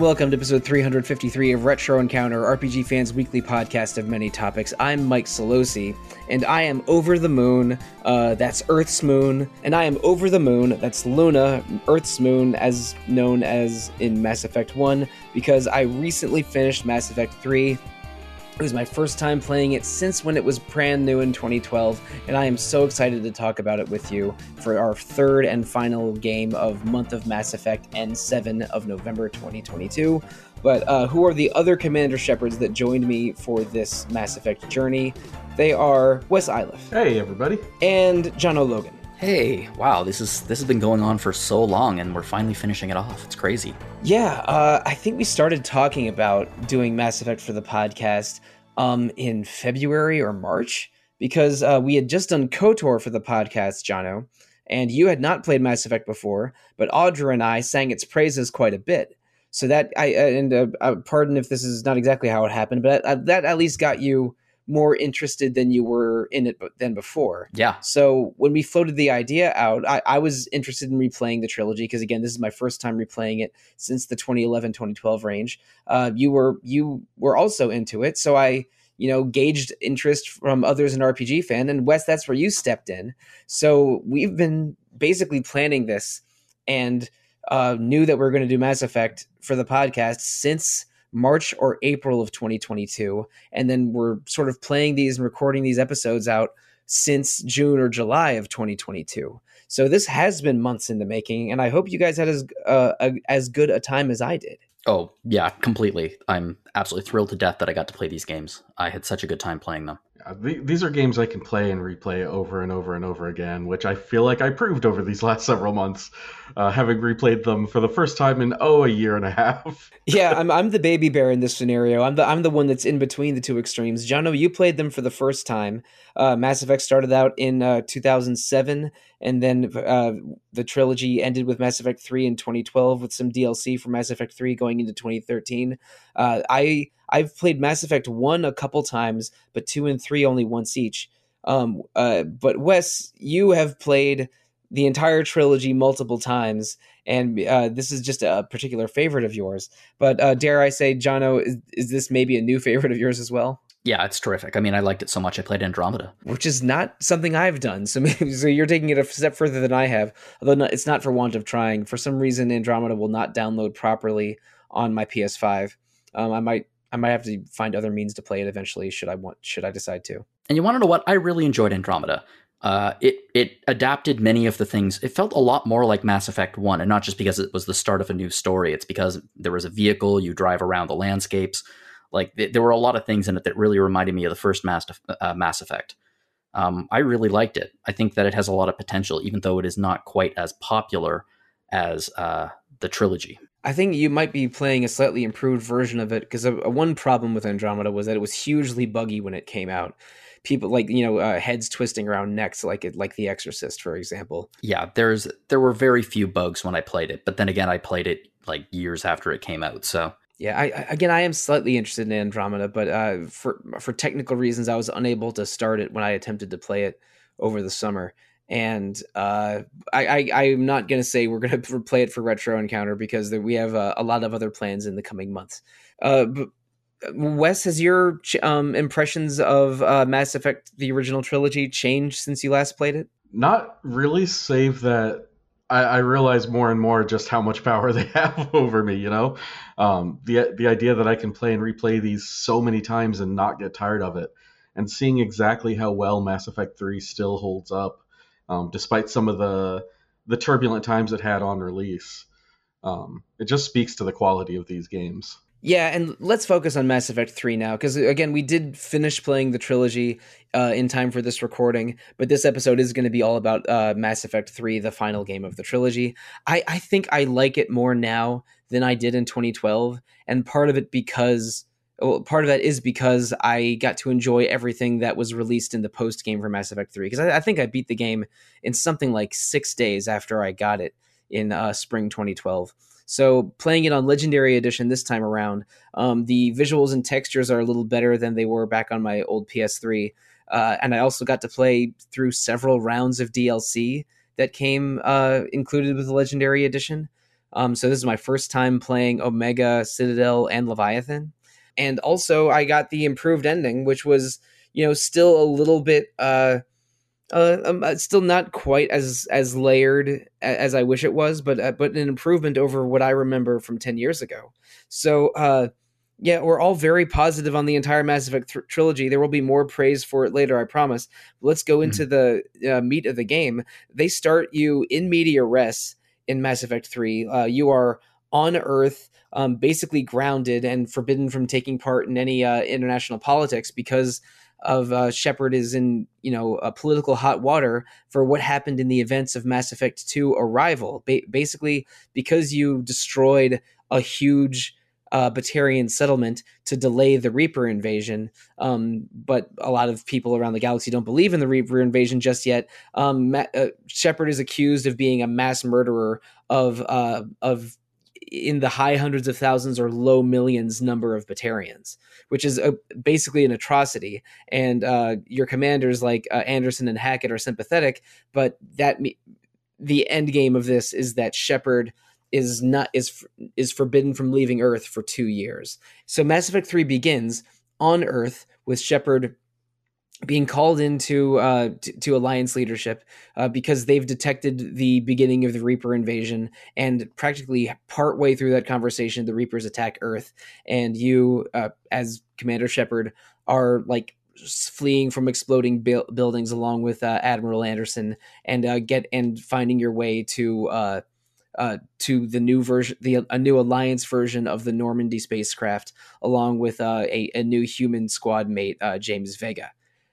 Welcome to episode 353 of Retro Encounter, RPG Fans Weekly podcast of many topics. I'm Mike Solosi, and I am over the moon. Uh, that's Earth's moon, and I am over the moon. That's Luna, Earth's moon, as known as in Mass Effect 1, because I recently finished Mass Effect 3. It was my first time playing it since when it was brand new in 2012, and I am so excited to talk about it with you for our third and final game of Month of Mass Effect N7 of November 2022. But uh, who are the other Commander Shepards that joined me for this Mass Effect journey? They are Wes Iliff. Hey, everybody. And Jono Logan. Hey, wow, this is this has been going on for so long and we're finally finishing it off. It's crazy. Yeah, uh, I think we started talking about doing Mass Effect for the podcast um, in February or March because uh, we had just done KOTOR for the podcast, Jono, and you had not played Mass Effect before, but Audra and I sang its praises quite a bit. So that I and uh, uh, pardon if this is not exactly how it happened, but uh, that at least got you more interested than you were in it than before. Yeah. So when we floated the idea out, I, I was interested in replaying the trilogy because again, this is my first time replaying it since the 2011-2012 range. Uh, you were you were also into it, so I you know gauged interest from others in RPG fan, and Wes, that's where you stepped in. So we've been basically planning this and uh, knew that we are going to do Mass Effect for the podcast since March or April of 2022. And then we're sort of playing these and recording these episodes out since June or July of 2022. So this has been months in the making, and I hope you guys had as uh, a, as good a time as I did. Oh yeah, completely. I'm absolutely thrilled to death that I got to play these games. I had such a good time playing them. Uh, these are games I can play and replay over and over and over again, which I feel like I proved over these last several months, uh, having replayed them for the first time in oh a year and a half. yeah, I'm I'm the baby bear in this scenario. I'm the I'm the one that's in between the two extremes. Jono, you played them for the first time. Uh, Mass Effect started out in uh, 2007, and then uh, the trilogy ended with Mass Effect 3 in 2012, with some DLC for Mass Effect 3 going into 2013. Uh, I I've played Mass Effect one a couple times, but two and three only once each. Um, uh, but Wes, you have played the entire trilogy multiple times, and uh, this is just a particular favorite of yours. But uh, dare I say, Jono, is, is this maybe a new favorite of yours as well? Yeah, it's terrific. I mean, I liked it so much. I played Andromeda, which is not something I've done. So, maybe, so you're taking it a step further than I have. Although it's not for want of trying. For some reason, Andromeda will not download properly on my PS5. Um, I might I might have to find other means to play it eventually. Should I want? Should I decide to? And you want to know what? I really enjoyed Andromeda. Uh, it it adapted many of the things. It felt a lot more like Mass Effect One, and not just because it was the start of a new story. It's because there was a vehicle you drive around the landscapes. Like th- there were a lot of things in it that really reminded me of the first Mass, uh, Mass Effect. Um, I really liked it. I think that it has a lot of potential, even though it is not quite as popular as uh, the trilogy. I think you might be playing a slightly improved version of it because a, a one problem with Andromeda was that it was hugely buggy when it came out. People like you know uh, heads twisting around necks like it like The Exorcist, for example. Yeah, there's there were very few bugs when I played it, but then again, I played it like years after it came out, so. Yeah, I, again, I am slightly interested in Andromeda, but uh, for for technical reasons, I was unable to start it when I attempted to play it over the summer and uh, I, I am not gonna say we're gonna play it for retro encounter because we have uh, a lot of other plans in the coming months. Uh, but uh, Wes, has your um, impressions of uh, Mass Effect, the original trilogy, changed since you last played it? Not really, save that I, I realize more and more just how much power they have over me. You know, um, the the idea that I can play and replay these so many times and not get tired of it, and seeing exactly how well Mass Effect Three still holds up um, despite some of the the turbulent times it had on release. Um, it just speaks to the quality of these games. Yeah, and let's focus on Mass Effect 3 now, because again, we did finish playing the trilogy uh, in time for this recording, but this episode is going to be all about uh, Mass Effect 3, the final game of the trilogy. I, I think I like it more now than I did in 2012, and part of it because well, part of that is because I got to enjoy everything that was released in the post game for Mass Effect 3. Because I, I, think I beat the game in something like six days after I got it in uh, spring 2012. So playing it on Legendary Edition this time around, um, the visuals and textures are a little better than they were back on my old PS3. Uh, and I also got to play through several rounds of DLC that came uh, included with the Legendary Edition. Um, so this is my first time playing Omega, Citadel, and Leviathan, and also I got the improved ending, which was you know still a little bit uh, uh, um, uh, still not quite as as layered as I wish it was, but uh, but an improvement over what I remember from ten years ago. So uh, yeah, we're all very positive on the entire Mass Effect th- trilogy. There will be more praise for it later, I promise. But let's go into mm-hmm. the uh, meat of the game. They start you in media res in Mass Effect Three. Uh, you are on Earth. Um, basically grounded and forbidden from taking part in any uh, international politics because of uh, Shepard is in you know a political hot water for what happened in the events of Mass Effect 2 Arrival. Ba- basically, because you destroyed a huge uh, Batarian settlement to delay the Reaper invasion, um, but a lot of people around the galaxy don't believe in the Reaper invasion just yet. Um, Ma- uh, Shepard is accused of being a mass murderer of uh, of in the high hundreds of thousands or low millions number of Batarians, which is a, basically an atrocity. And uh, your commanders like uh, Anderson and Hackett are sympathetic, but that me- the end game of this is that Shepard is not is is forbidden from leaving Earth for two years. So Mass Effect Three begins on Earth with Shepard being called into uh, to, to, alliance leadership uh, because they've detected the beginning of the Reaper invasion, and practically partway through that conversation, the Reapers attack Earth, and you, uh, as Commander Shepard, are like fleeing from exploding bu- buildings along with uh, Admiral Anderson, and uh, get and finding your way to. Uh, to the new version, the a new alliance version of the Normandy spacecraft, along with a, a new human squad mate, James Vega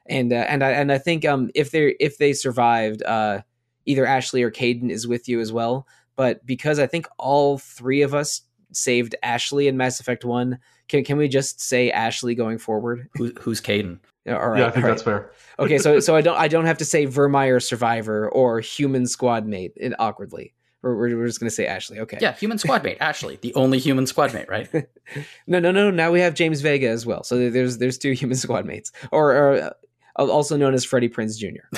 and uh, and I and I think um if they if they survived, uh, either Ashley or Kaidan is with you as well. But because I think all three of us saved Ashley in Mass Effect One, can can we just say Ashley going forward? Who, who's Kaidan? All right, yeah, I think that's fair. okay, so so I don't I don't have to say Virmire survivor or human squad mate in awkwardly. We're, we're just going to say Ashley. Okay. Yeah, human squad mate. Ashley, the only human squad mate, right? no, no, no. Now we have James Vega as well. So there's there's two human squad mates, or, or also known as Freddie Prinze Jr.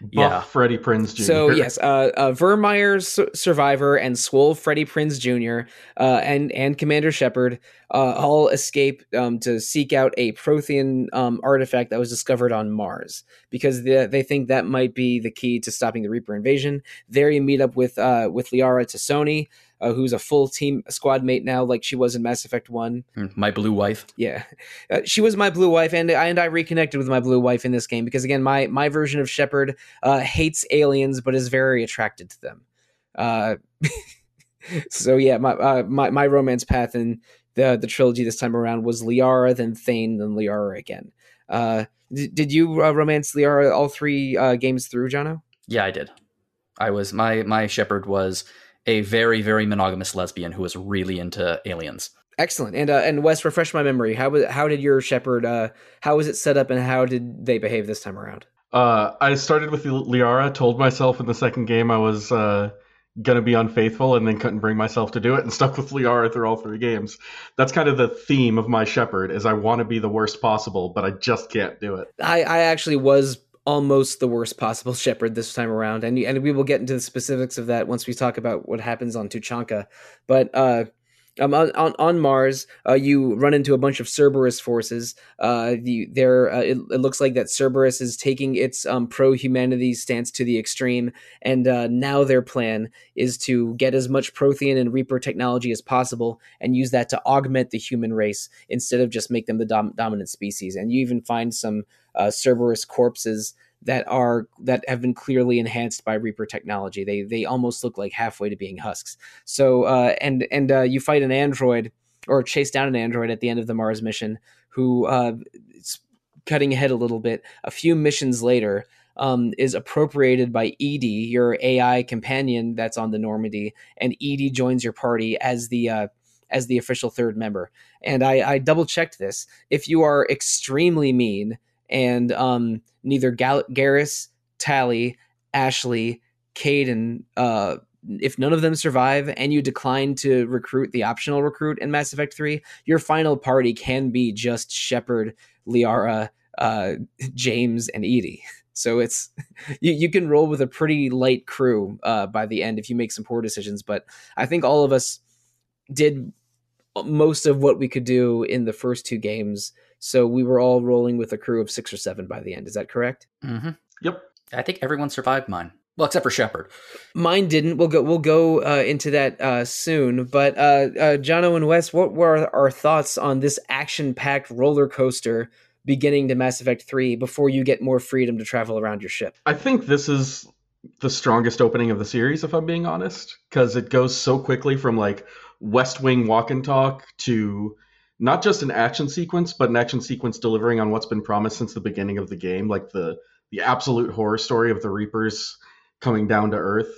yeah, Freddie Prinze Jr. So yes, uh, uh, Virmire survivor and Swole Freddie Prinze Jr. Uh, and and Commander Shepard uh, all escape um, to seek out a Prothean um, artifact that was discovered on Mars because they, they think that might be the key to stopping the Reaper invasion. There you meet up with uh, with Liara T'Soni, uh, who's a full team squad mate now, like she was in Mass Effect One. Hmm, my blue wife. Yeah, uh, she was my blue wife, and I and I reconnected with my blue wife in this game because again, my my version of Shepard uh, hates aliens but is very attracted to them. Uh, so yeah, my uh, my my romance path in the the trilogy this time around was Liara, then Thane, then Liara again. Uh, did, did you romance Liara all three games through, Jono? Yeah, I did. I was my my Shepard was a very very monogamous lesbian who was really into aliens. Excellent. And uh, and Wes, refresh my memory. How was how did your Shepard? Uh, how was it set up, and how did they behave this time around? Uh, I started with Liara. Told myself in the second game I was uh, gonna be unfaithful, and then couldn't bring myself to do it, and stuck with Liara through all three games. That's kind of the theme of my Shepard: is I want to be the worst possible, but I just can't do it. I I actually was almost the worst possible Shepard this time around, and and we will get into the specifics of that once we talk about what happens on Tuchanka. But uh, um, on, on, on Mars, uh, you run into a bunch of Cerberus forces. Uh, the, there, uh, it, it, looks like that Cerberus is taking its um, pro-humanity stance to the extreme, and uh, now their plan is to get as much Prothean and Reaper technology as possible and use that to augment the human race instead of just make them the dom- dominant species. And you even find some uh, Cerberus corpses that are that have been clearly enhanced by Reaper technology. They they almost look like halfway to being husks. So uh, and and uh, you fight an android or chase down an android at the end of the Mars mission who uh, cutting ahead a little bit. A few missions later. Um, is appropriated by EDI, your AI companion that's on the Normandy, and EDI joins your party as the uh, as the official third member. And I, I double checked this. If you are extremely mean and um, neither Gal- Garrus, Tali, Ashley, Kaidan, uh, if none of them survive and you decline to recruit the optional recruit in Mass Effect 3, your final party can be just Shepard, Liara, uh, James, and EDI. So it's you, you can roll with a pretty light crew uh, by the end if you make some poor decisions. But I think all of us did most of what we could do in the first two games. So we were all rolling with a crew of six or seven by the end. Is that correct? Mm-hmm. Yep. I think everyone survived mine. Well, except for Shepard. Mine didn't. We'll go. We'll go uh, into that uh, soon. But uh, uh, Jono and Wes, what were our thoughts on this action-packed roller coaster beginning to Mass Effect Three before you get more freedom to travel around your ship? I think this is the strongest opening of the series, if I'm being honest, because it goes so quickly from like West Wing walk and talk to not just an action sequence, but an action sequence delivering on what's been promised since the beginning of the game, like the the absolute horror story of the Reapers coming down to Earth.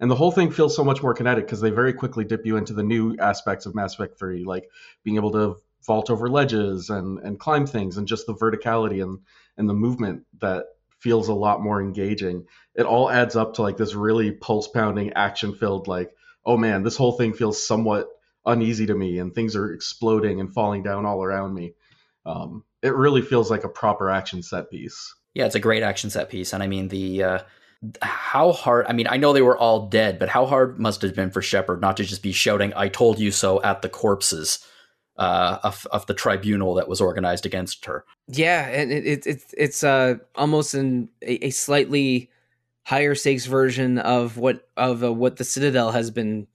And the whole thing feels so much more kinetic because they very quickly dip you into the new aspects of Mass Effect 3, like being able to vault over ledges and, and climb things and just the verticality and, and the movement that feels a lot more engaging. It all adds up to like this really pulse pounding, action filled, like, oh man, this whole thing feels somewhat uneasy to me and things are exploding and falling down all around me. Um, it really feels like a proper action set piece. Yeah, it's a great action set piece. And I mean, the. Uh how hard i mean i know they were all dead but how hard must it have been for shepard not to just be shouting i told you so at the corpses uh, of, of the tribunal that was organized against her yeah and it, it, it it's uh, almost an, a, a, slightly higher stakes version of what of uh, what the citadel has been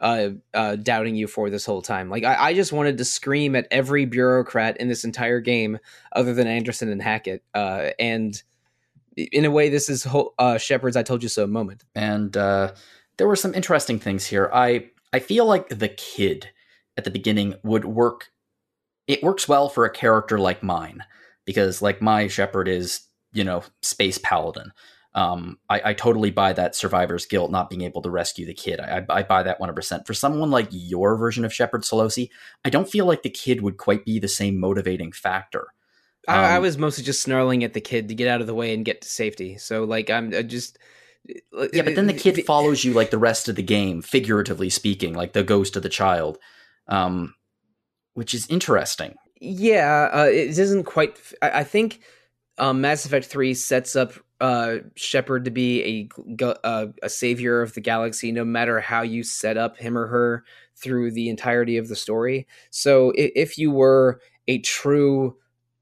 uh, uh, doubting you for this whole time. Like I, I, just wanted to scream at every bureaucrat in this entire game, other than Anderson and Hackett, uh, and in a way, this is uh, Shepard's "I told you so" moment. And uh, there were some interesting things here. I I feel like the kid at the beginning would work. It works well for a character like mine because, like my Shepard is, you know, space paladin. Um, I, I, totally buy that survivor's guilt not being able to rescue the kid. I, I buy that 100%. For someone like your version of Shepard Solosi, I don't feel like the kid would quite be the same motivating factor. Um, I, was mostly just snarling at the kid to get out of the way and get to safety. So like I'm I just yeah, but then the kid follows you like the rest of the game, figuratively speaking, like the ghost of the child, um, which is interesting. Yeah, uh, it isn't quite. I, I think um, Mass Effect Three sets up uh, Shepard to be a uh, a savior of the galaxy, no matter how you set up him or her through the entirety of the story. So if, if you were a true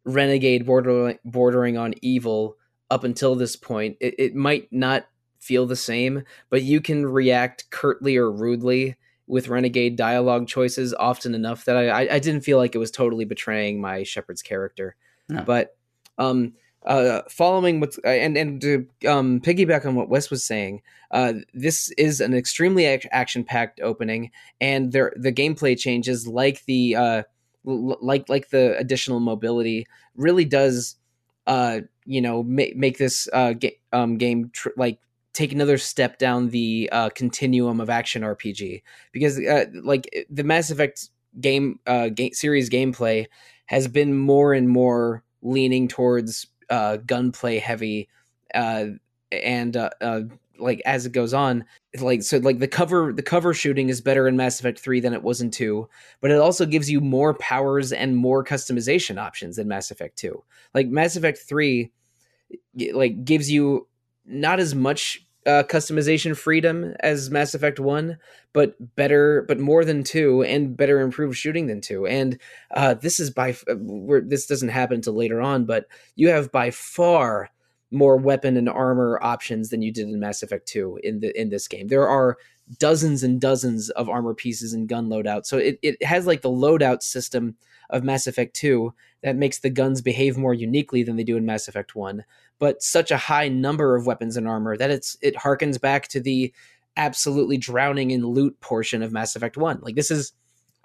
renegade bordering bordering on evil up until this point it, it might not feel the same but you can react curtly or rudely with renegade dialogue choices often enough that I, I didn't feel like it was totally betraying my Shepard's character. No. But um, uh, following what and and to um, piggyback on what Wes was saying, uh, this is an extremely action packed opening, and there the gameplay changes like the uh, like like the additional mobility really does uh you know make, make this uh ga- um game tr- like take another step down the uh continuum of action RPG because uh like the Mass Effect game uh game series gameplay has been more and more leaning towards uh gunplay heavy uh and uh, uh like as it goes on like so like the cover the cover shooting is better in mass effect 3 than it was in 2 but it also gives you more powers and more customization options than mass effect 2 like mass effect 3 like gives you not as much uh, customization freedom as Mass Effect 1, but better, but more than 2, and better improved shooting than 2. And uh, this is by, uh, this doesn't happen until later on, but you have by far more weapon and armor options than you did in Mass Effect 2 in the in this game. There are dozens and dozens of armor pieces and gun loadout. So it, it has like the loadout system of Mass Effect 2 that makes the guns behave more uniquely than they do in Mass Effect 1. But such a high number of weapons and armor that it's it harkens back to the absolutely drowning in loot portion of Mass Effect 1. Like this is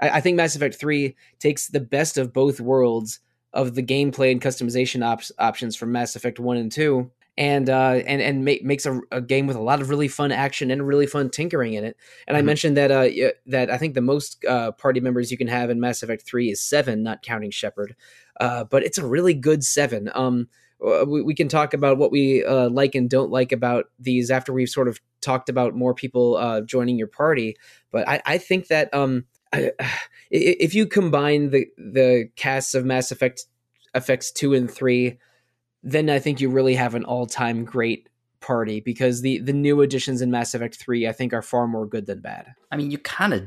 I, I think Mass Effect 3 takes the best of both worlds of the gameplay and customization op- options from Mass Effect One and Two, and uh, and and make, makes a, a, game with a lot of really fun action and really fun tinkering in it. And mm-hmm. I mentioned that uh, that I think the most uh, party members you can have in Mass Effect Three is seven, not counting Shepard. Uh, but it's a really good seven. Um, we, we, can talk about what we uh, like and don't like about these after we've sort of talked about more people uh, joining your party. But I, I think that um, I, if you combine the the casts of Mass Effect effects two and three, then I think you really have an all time great party because the the new additions in Mass Effect 3 I think are far more good than bad. I mean, you kind of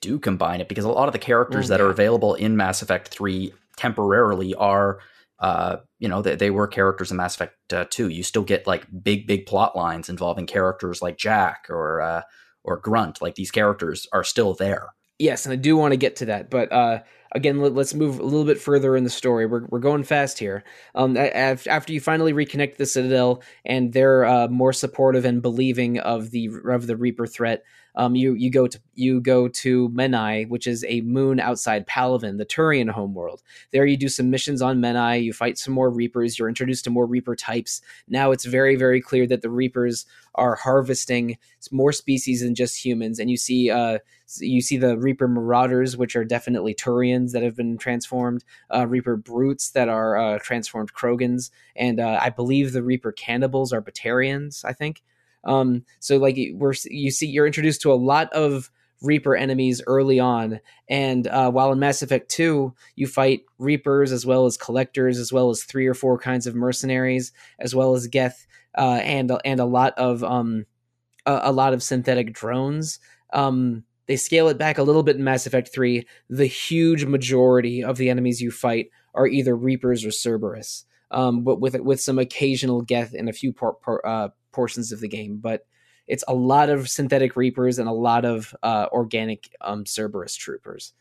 do combine it because a lot of the characters Mm, that are available in Mass Effect 3 temporarily are uh, you know, they, they were characters in Mass Effect uh, 2. You still get like big big plot lines involving characters like Jack or uh, or Grunt. Like these characters are still there. Yes, and I do want to get to that, but uh, again, let, us move a little bit further in the story. We're, we're going fast here. Um, after you finally reconnect the Citadel and they're uh, more supportive and believing of the of the Reaper threat, um, you you go to you go to Menae, which is a moon outside Palaven, the Turian homeworld. There, you do some missions on Menae. You fight some more Reapers. You're introduced to more Reaper types. Now it's very very clear that the Reapers are harvesting more species than just humans, and you see uh, you see the Reaper Marauders, which are definitely Turians that have been transformed, uh, Reaper Brutes that are uh, transformed Krogans, and uh, I believe the Reaper Cannibals are Batarians. I think. Um, so like we're you see you're introduced to a lot of Reaper enemies early on, and uh, while in Mass Effect Two you fight Reapers as well as Collectors, as well as three or four kinds of mercenaries, as well as Geth, uh, and and a lot of um, a, a lot of synthetic drones. Um, they scale it back a little bit in Mass Effect 3. The huge majority of the enemies you fight are either Reapers or Cerberus, um, but with with some occasional Geth and a few por- por- uh, portions of the game. But it's a lot of synthetic Reapers and a lot of uh, organic um, Cerberus troopers.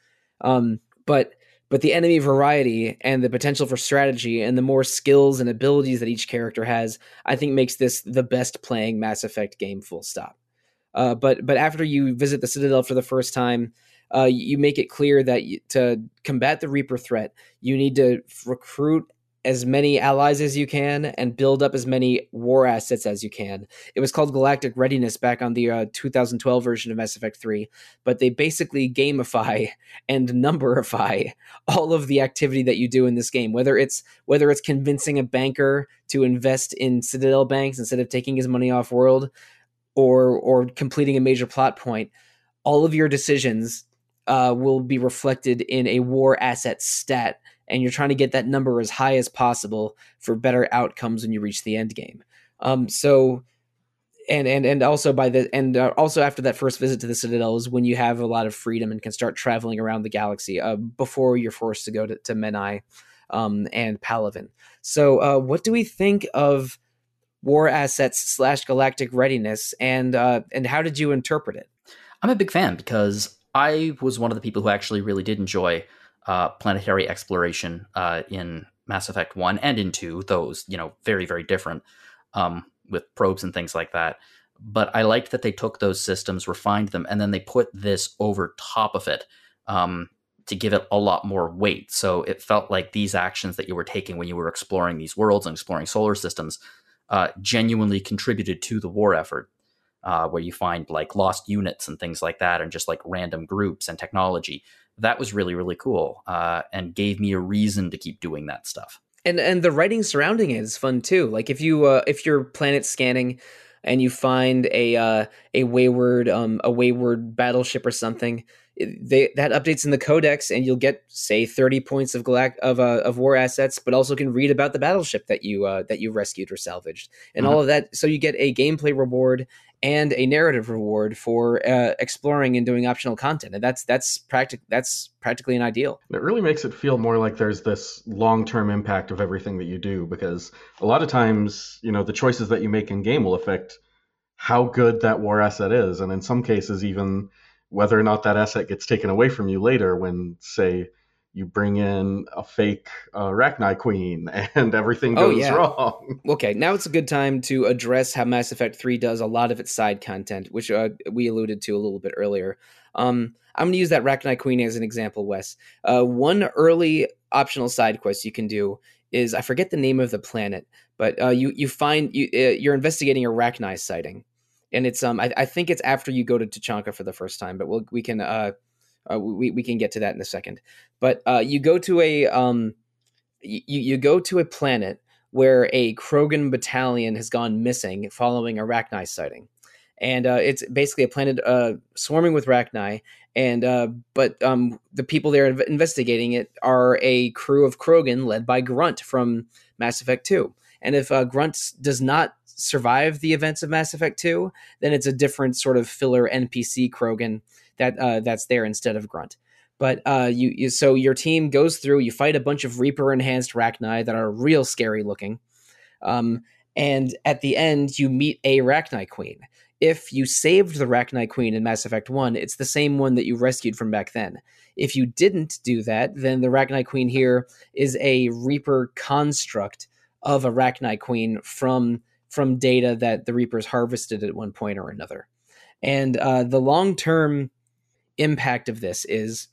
Um, but but the enemy variety and the potential for strategy and the more skills and abilities that each character has, I think makes this the best playing Mass Effect game. Full stop. Uh, but but after you visit the Citadel for the first time, uh, you make it clear that you, to combat the Reaper threat, you need to recruit as many allies as you can and build up as many war assets as you can. It was called Galactic Readiness back on the uh, 2012 version of Mass Effect 3, but they basically gamify and numberify all of the activity that you do in this game. Whether it's whether it's convincing a banker to invest in Citadel banks instead of taking his money off world, or or completing a major plot point, all of your decisions uh, will be reflected in a war asset stat, and you're trying to get that number as high as possible for better outcomes when you reach the end game. Um, so, and and and also by the and uh, also after that first visit to the Citadel is when you have a lot of freedom and can start traveling around the galaxy. Uh, before you're forced to go to, to Menae um, and Palaven. So, uh, what do we think of? war assets slash galactic readiness and uh and how did you interpret it I'm a big fan because I was one of the people who actually really did enjoy uh, planetary exploration uh, in Mass Effect 1 and in 2, those, you know, very, very different um, with probes and things like that. But I liked that they took those systems, refined them, and then they put this over top of it um, to give it a lot more weight. So it felt like these actions that you were taking when you were exploring these worlds and exploring solar systems uh, genuinely contributed to the war effort uh, where you find like lost units and things like that, and just like random groups and technology. That was really really cool, uh, and gave me a reason to keep doing that stuff. and and the writing surrounding it is fun too. Like if you uh if you're planet scanning and you find a uh a wayward um a wayward battleship or something they that updates in the codex and you'll get say 30 points of galact of uh, of war assets but also can read about the battleship that you uh that you rescued or salvaged. And all of that so you get a gameplay reward and a narrative reward for uh, exploring and doing optional content and that's that's practic that's practically an ideal It really makes it feel more like there's this long term impact of everything that you do because a lot of times, you know, the choices that you make in game will affect how good that war asset is. And in some cases, even whether or not that asset gets taken away from you later when, say, you bring in a fake uh, Rachni queen and everything Oh, goes yeah. wrong. Okay, now it's a good time to address how Mass Effect 3 does a lot of its side content, which uh, we alluded to a little bit earlier. Um, I'm going to use that Rachni Queen as an example, Wes. Uh, one early optional side quest you can do is I forget the name of the planet, but uh, you you find you uh, you're investigating a Rachni sighting, and it's um I, I think it's after you go to Tuchanka for the first time, but we'll, we can uh, we we can get to that in a second. But uh, you go to a um you you go to a planet where a Krogan battalion has gone missing following a Rachni sighting. And uh, it's basically a planet uh, swarming with Rachni. And uh, but um, the people there investigating it are a crew of Krogan led by Grunt from Mass Effect Two. And if uh, Grunt does not survive the events of Mass Effect 2, then it's a different sort of filler NPC Krogan that uh, that's there instead of Grunt. But uh, you, you so your team goes through, you fight a bunch of Reaper enhanced Rachni that are real scary looking. Um, and at the end, you meet a Rachni Queen. If you saved the Rachni Queen in Mass Effect 1, it's the same one that you rescued from back then. If you didn't do that, then the Rachni Queen here is a Reaper construct of a Rachni Queen from from data that the Reapers harvested at one point or another. And uh, the long term impact of this is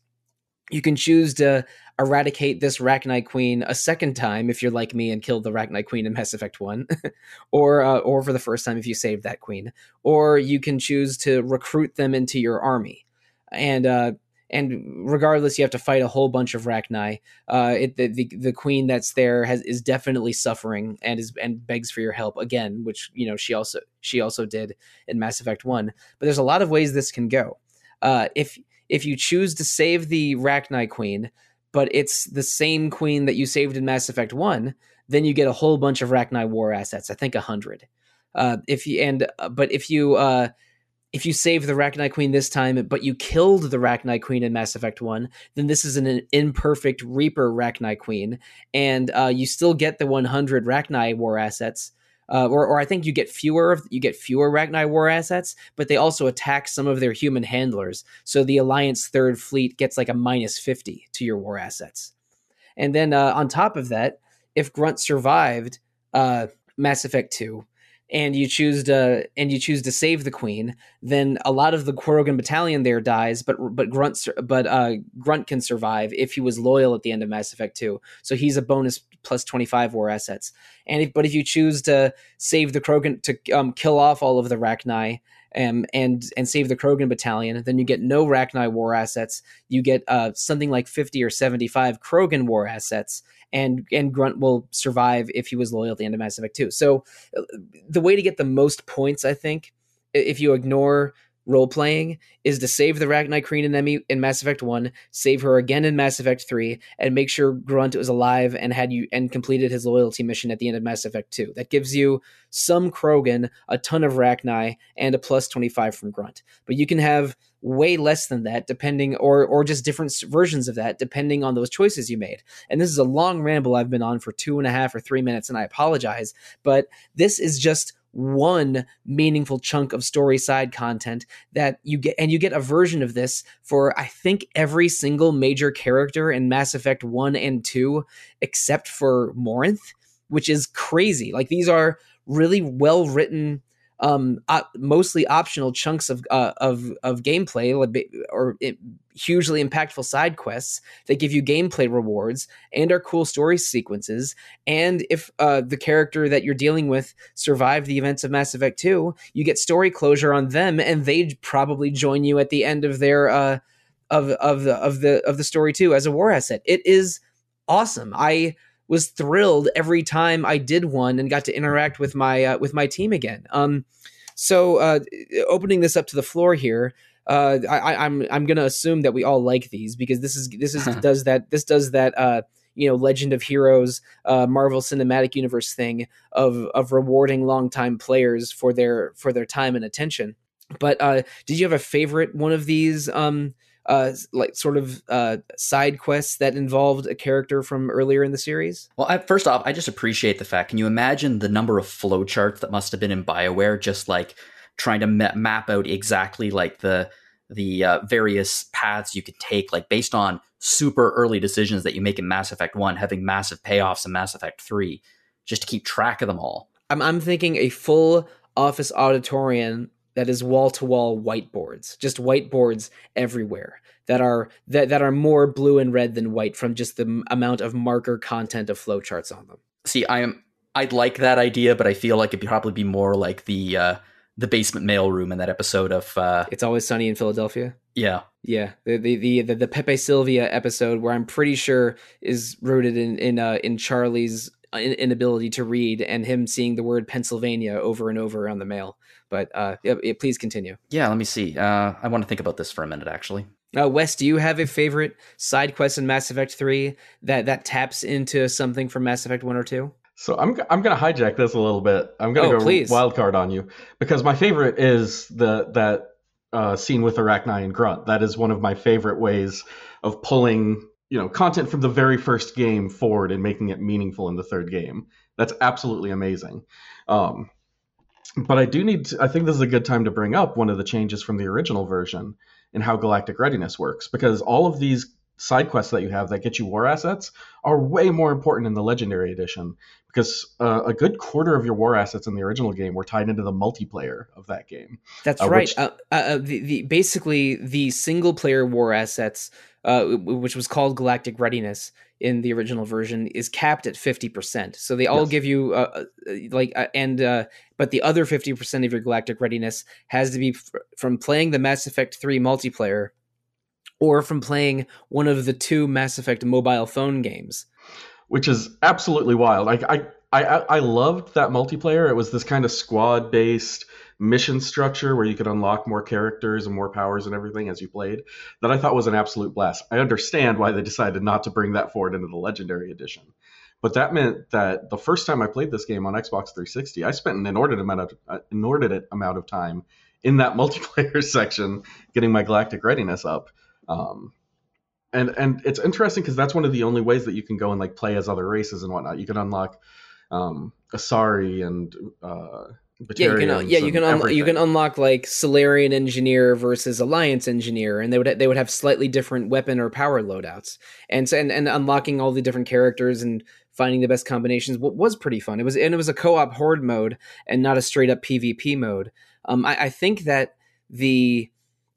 you can choose to eradicate this Rachni Queen a second time if you're like me and killed the Rachni Queen in Mass Effect One, or uh, or for the first time if you saved that queen, or you can choose to recruit them into your army, and uh, and regardless, you have to fight a whole bunch of Rachni. Uh, it, the, the, the queen that's there has is definitely suffering and is and begs for your help again, which you know she also she also did in Mass Effect One. But there's a lot of ways this can go. Uh, if if you choose to save the Rachni queen, but it's the same queen that you saved in Mass Effect One, then you get a whole bunch of Rachni war assets. I think a hundred. Uh, if you and uh, but if you uh, if you save the Rachni Queen this time, but you killed the Rachni Queen in Mass Effect 1, then this is an imperfect Reaper Rachni Queen, and uh, you still get the 100 Rachni war assets. Uh, or, or I think you get fewer you get fewer Rachni war assets, but they also attack some of their human handlers. So the Alliance Third Fleet gets like a minus fifty to your war assets. And then uh, on top of that, if Grunt survived uh, Mass Effect Two, and you choose to and you choose to save the queen, then a lot of the Krogan battalion there dies, but but Grunt but uh, Grunt can survive if he was loyal at the end of Mass Effect 2. So he's a bonus plus 25 war assets. And if, but if you choose to save the Krogan to um, kill off all of the Rachni um, and and save the Krogan battalion, then you get no Rachni war assets. You get uh, something like 50 or 75 Krogan war assets and and Grunt will survive if he was loyal at the end of Mass Effect 2. So uh, the way to get the most points, I think, if you ignore role playing is to save the Rachni Queen in, in Mass Effect 1, save her again in Mass Effect 3, and make sure Grunt was alive and had you and completed his loyalty mission at the end of Mass Effect 2. That gives you some Krogan, a ton of Rachni, and a plus 25 from Grunt. But you can have way less than that depending or or just different versions of that depending on those choices you made and this is a long ramble i've been on for two and a half or three minutes and i apologize but this is just one meaningful chunk of story side content that you get and you get a version of this for I think every single major character in Mass Effect 1 and 2 except for Morinth, which is crazy. Like these are really well written um, op- mostly optional chunks of uh, of of gameplay or it, hugely impactful side quests that give you gameplay rewards and are cool story sequences. And if uh, the character that you're dealing with survived the events of Mass Effect 2, you get story closure on them, and they'd probably join you at the end of their uh, of of the of the of the story too as a war asset. It is awesome. I was thrilled every time I did one and got to interact with my uh, with my team again. Um, so uh, opening this up to the floor here, uh, I, am I'm, I'm gonna assume that we all like these because this is this is does that this does that uh, you know Legend of Heroes uh, Marvel Cinematic Universe thing of of rewarding longtime players for their for their time and attention. But uh, did you have a favorite one of these? Um, uh, like sort of uh, side quests that involved a character from earlier in the series? Well, I, first off, I just appreciate the fact. Can you imagine the number of flowcharts that must have been in Bioware, just like trying to ma- map out exactly like the the uh, various paths you could take, like based on super early decisions that you make in Mass Effect One, having massive payoffs in Mass Effect Three, just to keep track of them all. I'm, I'm thinking a full office auditorium that is wall to wall whiteboards, just whiteboards everywhere that are that, that are more blue and red than white from just the amount of marker content of flowcharts on them. See, I am I'd like that idea, but I feel like it'd probably be more like the uh, the basement mailroom in that episode of uh, It's Always Sunny in Philadelphia. Yeah, yeah, the the the the, the Pepe Silvia episode where I'm pretty sure is rooted in in uh, in Charlie's inability to read and him seeing the word Pennsylvania over and over on the mail. But uh, yeah, yeah, please continue. Yeah, let me see. Uh, I want to think about this for a minute, actually. Uh, Wes, do you have a favorite side quest in Mass Effect Three that that taps into something from Mass Effect One or Two? So I'm I'm gonna hijack this a little bit. I'm gonna Oh, go please. wild card on you because my favorite is the that uh, scene with Arachni and Grunt. That is one of my favorite ways of pulling you know content from the very first game forward and making it meaningful in the third game. That's absolutely amazing. Um, but I do need. To, I think this is a good time to bring up one of the changes from the original version and how Galactic Readiness works because all of these side quests that you have that get you war assets are way more important in the Legendary Edition because uh, a good quarter of your war assets in the original game were tied into the multiplayer of that game. That's Uh, right. which- Uh, uh, uh, the, the basically the single player war assets, uh, which was called Galactic Readiness in the original version, is capped at fifty percent. So they all Yes. give you uh, uh, like uh, and uh, but the other fifty percent of your Galactic Readiness has to be f- from playing the Mass Effect Three multiplayer, or from playing one of the two Mass Effect mobile phone games. which is absolutely wild. I I I, I loved that multiplayer. It was this kind of squad based mission structure where you could unlock more characters and more powers and everything as you played. That I thought was an absolute blast. I understand why they decided not to bring that forward into the Legendary Edition. But that meant that the first time I played this game on Xbox 360, I spent an inordinate amount of uh, inordinate amount of time in that multiplayer section getting my galactic readiness up. Um, and and it's interesting because that's one of the only ways that you can go and like play as other races and whatnot. You can unlock um, Asari and uh, Yeah, you can. uh, Yeah, you can. Un- you can unlock like Salarian engineer versus Alliance engineer, and they would they would have slightly different weapon or power loadouts, and so and, and unlocking all the different characters and finding the best combinations wa- was pretty fun. It was and it was a co op horde mode and not a straight up PvP mode. Um, I, I think that the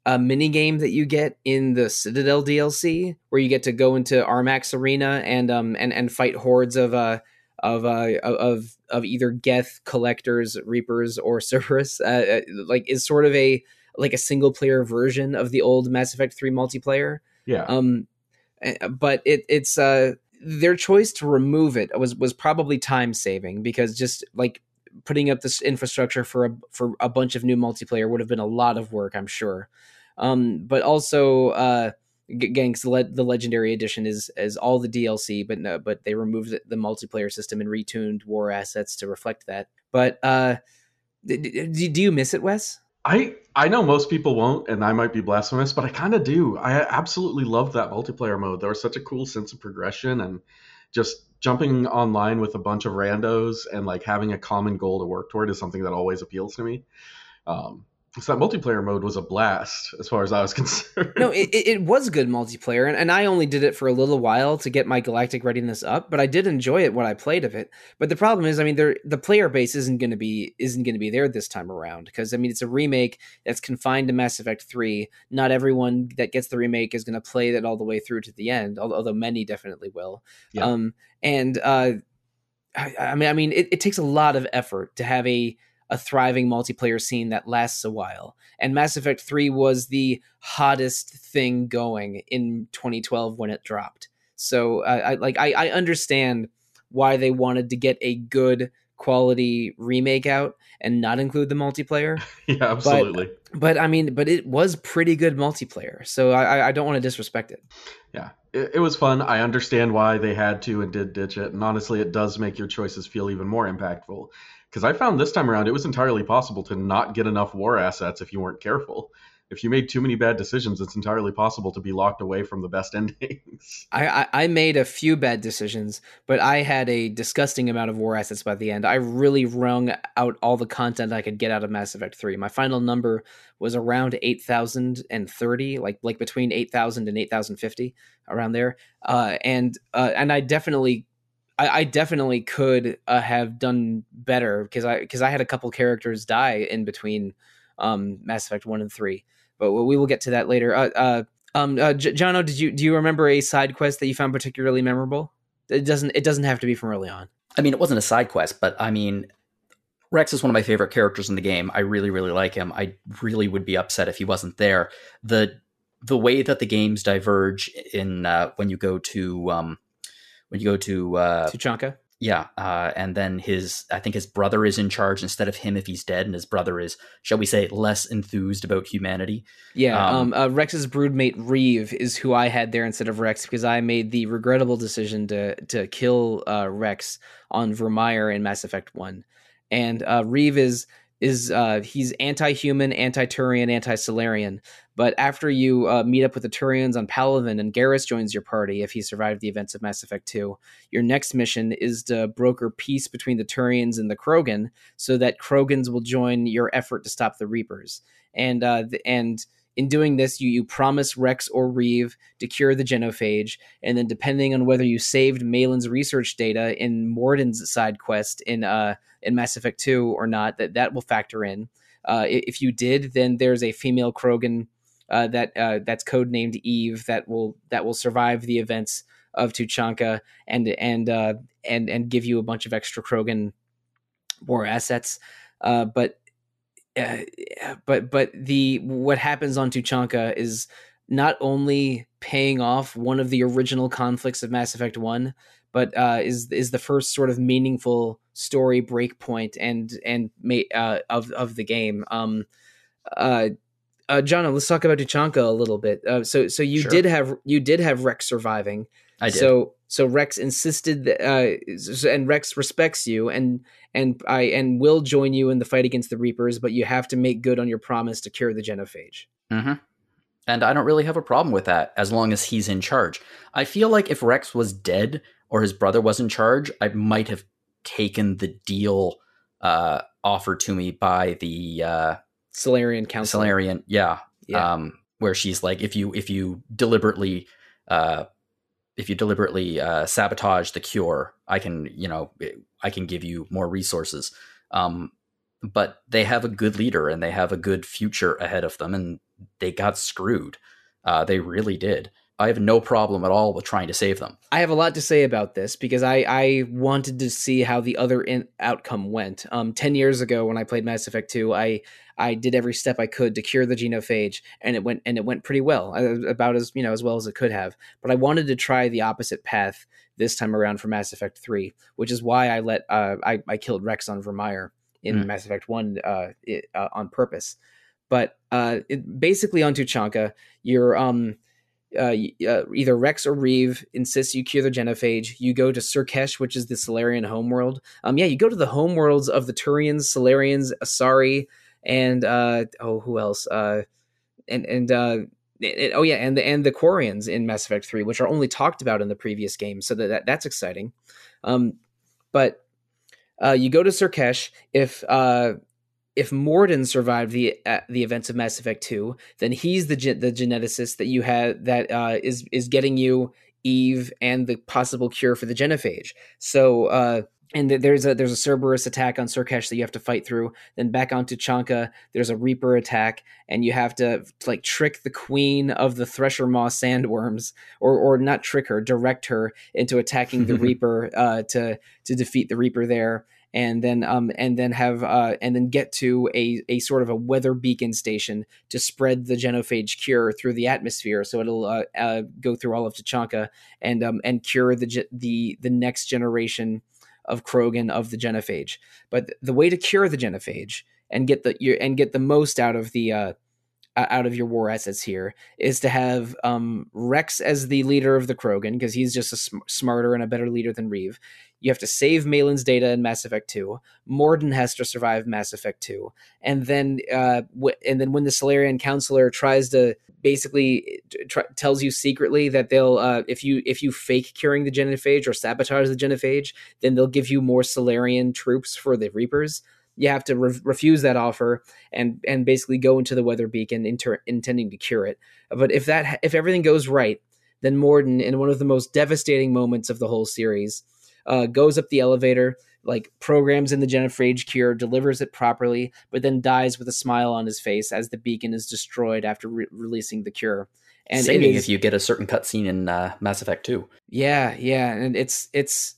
uh, mini game that you get in the Citadel DLC, where you get to go into Armax Arena and um and and fight hordes of uh of uh of of either Geth collectors, Reapers, or Cerberus, uh, uh, like is sort of a like a single player version of the old Mass Effect Three multiplayer. yeah. Um, eh, but it it's uh their choice to remove it was was probably time saving because just like putting up this infrastructure for a for a bunch of new multiplayer would have been a lot of work, I'm sure. Um, but also uh g- the, le- the legendary edition is is all the DLC, but no, but they removed the, the multiplayer system and retuned war assets to reflect that. But uh, d- d- do you miss it, Wes? I I know most people won't, and I might be blasphemous, but I kind of do. I absolutely love that multiplayer mode. There was such a cool sense of progression and just jumping online with a bunch of randos and like having a common goal to work toward is something that always appeals to me. Um, so that multiplayer mode was a blast as far as I was concerned. no, it, it was good multiplayer, and, and I only did it for a little while to get my galactic readiness up, but I did enjoy it when I played of it. But the problem is, I mean, there the player base isn't going to be isn't going to be there this time around because I mean it's a remake that's confined to Mass Effect Three. Not everyone that gets the remake is going to play that all the way through to the end, although, although many definitely will. Yeah. Um, and uh, I, I mean, I mean, it, it takes a lot of effort to have a a thriving multiplayer scene that lasts a while. And Mass Effect 3 was the hottest thing going in 2012 when it dropped. So I, I like I, I understand why they wanted to get a good quality remake out and not include the multiplayer. yeah, absolutely. But I mean, but it was pretty good multiplayer. So I, I- I don't want to disrespect it. yeah, it, it was fun. I understand why they had to and did ditch it, and honestly, it does make your choices feel even more impactful. Because I found this time around, it was entirely possible to not get enough war assets if you weren't careful. If you made too many bad decisions, it's entirely possible to be locked away from the best endings. I, I, I made a few bad decisions, but I had a disgusting amount of war assets by the end. I really wrung out all the content I could get out of Mass Effect 3. My final number was around 8,030, like like between 8,000 and 8,050 around there. Uh, and uh, and I definitely I, I definitely could uh, have done better because I because I had a couple characters die in between um, Mass Effect 1 and 3. But we will get to that later. Uh, uh, um, uh, J- Jono, did you do you remember a side quest that you found particularly memorable? It doesn't. It doesn't have to be from early on. I mean, it wasn't a side quest, but I mean, Rex is one of my favorite characters in the game. I really, really like him. I really would be upset if he wasn't there. the The way that the games diverge in uh, when you go to um, when you go to uh, Tuchanka. Yeah, uh, and then his I think his brother is in charge instead of him if he's dead, and his brother is, shall we say, less enthused about humanity. Yeah, um, um, uh, Rex's broodmate Wreav is who I had there instead of Rex because I made the regrettable decision to to kill uh, Rex on Virmire in Mass Effect One, and uh, Wreav is is uh, he's anti-human, anti-Turian, anti-Salarian. But after you uh, meet up with the Turians on Palaven and Garrus joins your party, if he survived the events of Mass Effect 2, your next mission is to broker peace between the Turians and the Krogan, so that Krogans will join your effort to stop the Reapers. And uh, and in doing this, you, you promise Wrex or Wreav to cure the genophage, and then depending on whether you saved Maelon's research data in Mordin's side quest in uh, in Mass Effect Two or not, that that will factor in. Uh, if you did, then there's a female Krogan uh, that uh, that's codenamed Eve that will that will survive the events of Tuchanka and and uh, and and give you a bunch of extra Krogan war assets. Uh, but uh, but but the what happens on Tuchanka is not only paying off one of the original conflicts of Mass Effect One, but uh, is is the first sort of meaningful story breakpoint and and uh, of of the game. Um, uh, uh, John, let's talk about Tuchanka a little bit. Uh, so so you sure. did have you did have Wrex surviving. I did. So so Wrex insisted that, uh, and Wrex respects you and and I and will join you in the fight against the Reapers, but you have to make good on your promise to cure the genophage. Mm-hmm. And I don't really have a problem with that as long as he's in charge. I feel like if Wrex was dead or his brother was in charge, I might have taken the deal uh, offered to me by the uh, Salarian Council. Salarian, yeah, yeah. Um, where she's like, if you if you deliberately uh, if you deliberately uh, sabotage the cure, I can, you know, I can give you more resources. Um, but they have a good leader and they have a good future ahead of them, and they got screwed. Uh, they really did. I have no problem at all with trying to save them. I have a lot to say about this because I, I wanted to see how the other in- outcome went. Um, Ten years ago, when I played Mass Effect Two, I I did every step I could to cure the genophage, and it went and it went pretty well, uh, about as you know as well as it could have. But I wanted to try the opposite path this time around for Mass Effect Three, which is why I let uh, I I killed Wrex on Virmire in mm. Mass Effect One uh, it, uh, on purpose. But uh, it, basically on Tuchanka, you're um uh, uh, either Wrex or Wreav insists you cure the genophage. You go to Sur'Kesh, which is the Salarian homeworld. Um, yeah, you go to the homeworlds of the Turians, Salarians, Asari, and uh, oh, who else? Uh, and and uh, it, oh yeah, and the and the Quarians in Mass Effect Three, which are only talked about in the previous game, so that, that that's exciting. Um, but uh, you go to Sur'Kesh if uh, if Mordin survived the uh, the events of Mass Effect 2, then he's the ge- the geneticist that you have that uh, is is getting you Eve and the possible cure for the genophage. So uh, and there's a there's a Cerberus attack on Sur'Kesh that you have to fight through. Then back on Tuchanka, there's a Reaper attack, and you have to like trick the queen of the Thresher Maw sandworms, or or not trick her, direct her into attacking the Reaper uh, to to defeat the Reaper there and then um and then have uh and then get to a a sort of a weather beacon station to spread the genophage cure through the atmosphere. So it'll uh, uh go through all of Tuchanka and um and cure the the the next generation of Krogan of the genophage. But the way to cure the genophage and get the and get the most out of the uh out of your war assets here is to have um, Wrex as the leader of the Krogan because he's just a sm- smarter and a better leader than Wreav. You have to save Maelon's data in Mass Effect 2. Mordin has to survive Mass Effect 2. And then uh, w- and then when the Salarian counselor tries to basically try, tells you secretly that they'll uh, if you if you fake curing the genophage or sabotage the genophage, then they'll give you more Salarian troops for the Reapers you have to re- refuse that offer and and basically go into the weather beacon inter- intending to cure it. But if that if everything goes right, then Mordin in one of the most devastating moments of the whole series, uh, goes up the elevator, like programs in the genophage cure, delivers it properly, but then dies with a smile on his face as the beacon is destroyed after re- releasing the cure. And Same if you get a certain cutscene in uh, Mass Effect 2. Yeah, yeah, and it's it's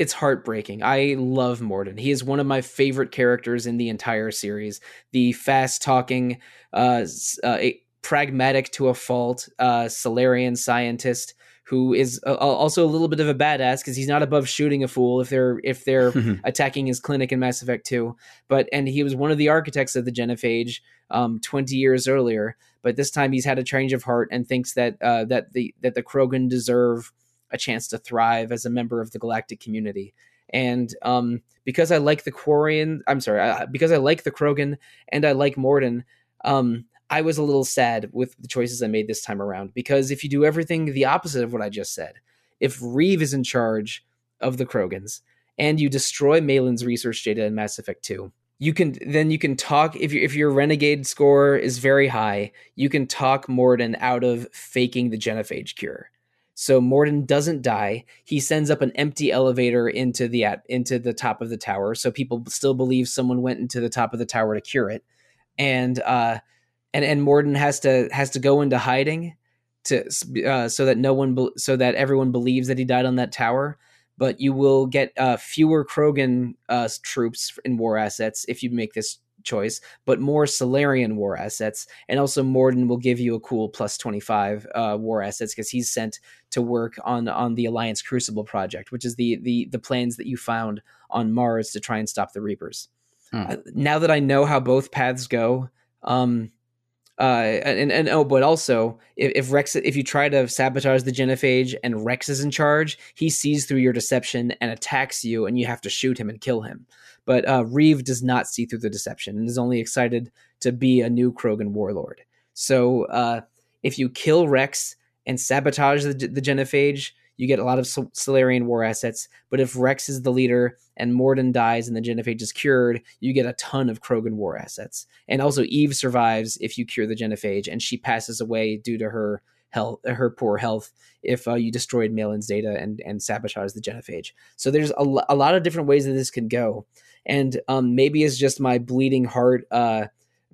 it's heartbreaking. I love Mordin. He is one of my favorite characters in the entire series. The fast talking, uh, uh, pragmatic to a fault, uh, Salarian scientist who is uh, also a little bit of a badass because he's not above shooting a fool if they're if they're attacking his clinic in Mass Effect 2. But and he was one of the architects of the genophage um, 20 years earlier. But this time he's had a change of heart and thinks that uh, that the that the Krogan deserve a chance to thrive as a member of the galactic community. And um, because I like the Quarian, I'm sorry, uh, because I like the Krogan and I like Mordin, um, I was a little sad with the choices I made this time around because if you do everything the opposite of what I just said, if Wreav is in charge of the Krogans and you destroy Maelon's research data in Mass Effect 2, you can then you can talk if you if your renegade score is very high, you can talk Mordin out of faking the genophage cure. So Mordin doesn't die. He sends up an empty elevator into the at, into the top of the tower, so people still believe someone went into the top of the tower to cure it. And uh, and and Mordin has to has to go into hiding to uh, so that no one be- so that everyone believes that he died on that tower. But you will get uh, fewer Krogan uh, troops in war assets if you make this choice, but more Salarian war assets, and also Mordin will give you a cool plus twenty five uh, war assets because he's sent to work on on the Alliance Crucible project, which is the the the plans that you found on Mars to try and stop the Reapers. Hmm. Uh, now that I know how both paths go, um, uh, and and oh, but also if, if, Wrex, if you try to sabotage the genophage and Wrex is in charge, he sees through your deception and attacks you, and you have to shoot him and kill him. But uh, Wreav does not see through the deception and is only excited to be a new Krogan warlord. So uh, if you kill Wrex and sabotage the, the genophage, you get a lot of Salarian war assets. But if Wrex is the leader and Mordin dies and the genophage is cured, you get a ton of Krogan war assets. And also Eve survives if you cure the genophage, and she passes away due to her health, her poor health, if uh, you destroyed Maelon's data and and sabotage the genophage. So there's a, a lot of different ways that this can go, and um, maybe it's just my bleeding heart. Uh,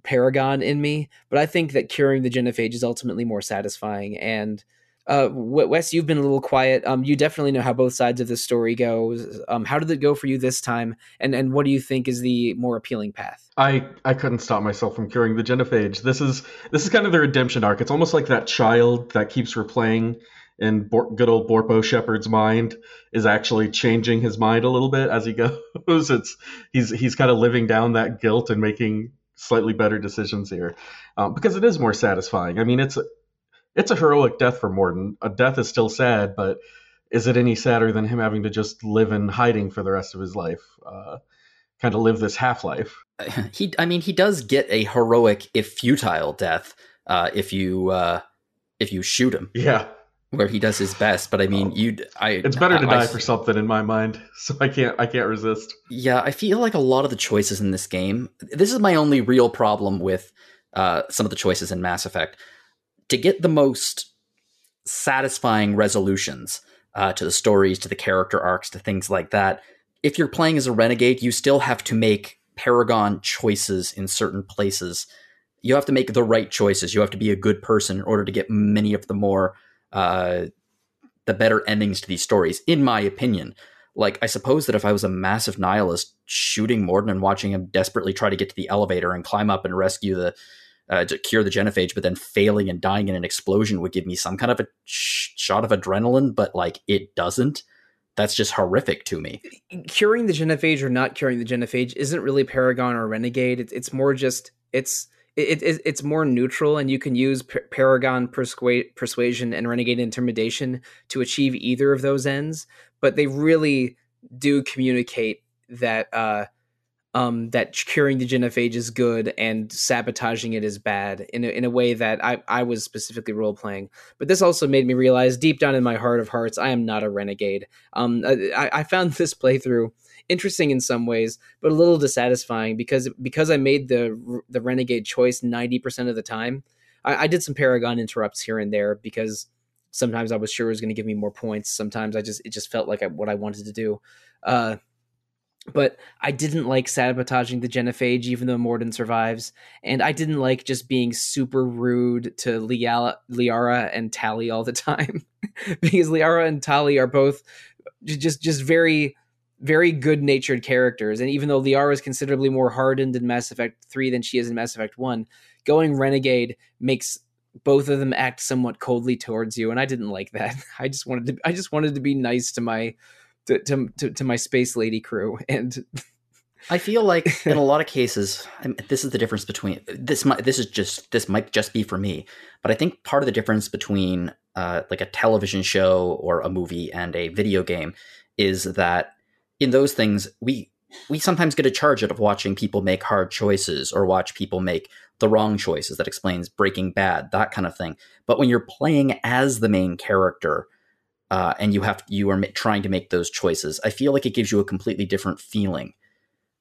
paragon in me but i think that curing the genophage is ultimately more satisfying and uh, Wes, you've been a little quiet. Um, you definitely know how both sides of the story goes. Um, how did it go for you this time? And and what do you think is the more appealing path? I I couldn't stop myself from curing the genophage. This is this is kind of the redemption arc. It's almost like that child that keeps replaying in Bor- good old Borpo Shepard's mind is actually changing his mind a little bit as he goes. It's he's he's kind of living down that guilt and making slightly better decisions here um, because it is more satisfying. I mean, it's it's a heroic death for Mordin. A death is still sad, but is it any sadder than him having to just live in hiding for the rest of his life? Uh, kind of live this half life. He, I mean, he does get a heroic, if futile, death uh, if you uh, if you shoot him. Yeah, where he does his best. But I mean, oh. you, I. It's better to I, die I, for something in my mind, so I can't, I can't resist. Yeah, I feel like a lot of the choices in this game. This is my only real problem with uh, some of the choices in Mass Effect to get the most satisfying resolutions uh, to the stories, to the character arcs, to things like that. If you're playing as a renegade, you still have to make Paragon choices in certain places. You have to make the right choices. You have to be a good person in order to get many of the more uh, the better endings to these stories, in my opinion. Like, I suppose that if I was a massive nihilist shooting Mordin and watching him desperately try to get to the elevator and climb up and rescue the uh, to cure the genophage, but then failing and dying in an explosion would give me some kind of a sh- shot of adrenaline, but like it doesn't. That's just horrific to me. Curing the genophage or not curing the genophage isn't really Paragon or Renegade. It's, it's more just it's it, it, it's more neutral, and you can use Paragon persuade, persuasion and Renegade intimidation to achieve either of those ends. But they really do communicate that uh, um, that curing the genophage is good and sabotaging it is bad in a, in a way that I, I was specifically role playing. But this also made me realize deep down in my heart of hearts, I am not a renegade. Um, I, I found this playthrough interesting in some ways, but a little dissatisfying because because I made the the renegade choice ninety percent of the time. I, I did some Paragon interrupts here and there because sometimes I was sure it was going to give me more points. Sometimes I just it just felt like I, what I wanted to do. Uh, but I didn't like sabotaging the genophage, even though Mordin survives, and I didn't like just being super rude to Liara, Liara and Tali all the time, because Liara and Tali are both just just very very good natured characters, and even though Liara is considerably more hardened in Mass Effect Three than she is in Mass Effect One, going Renegade makes both of them act somewhat coldly towards you, and I didn't like that. I just wanted to I just wanted to be nice to my to to, to, to my space lady crew, and I feel like in a lot of cases, this is the difference between this. Might, this is just this might just be for me, but I think part of the difference between uh, like a television show or a movie and a video game is that in those things we we sometimes get a charge out of watching people make hard choices or watch people make the wrong choices. That explains Breaking Bad, that kind of thing. But when you're playing as the main character. Uh, and you have you are trying to make those choices. I feel like it gives you a completely different feeling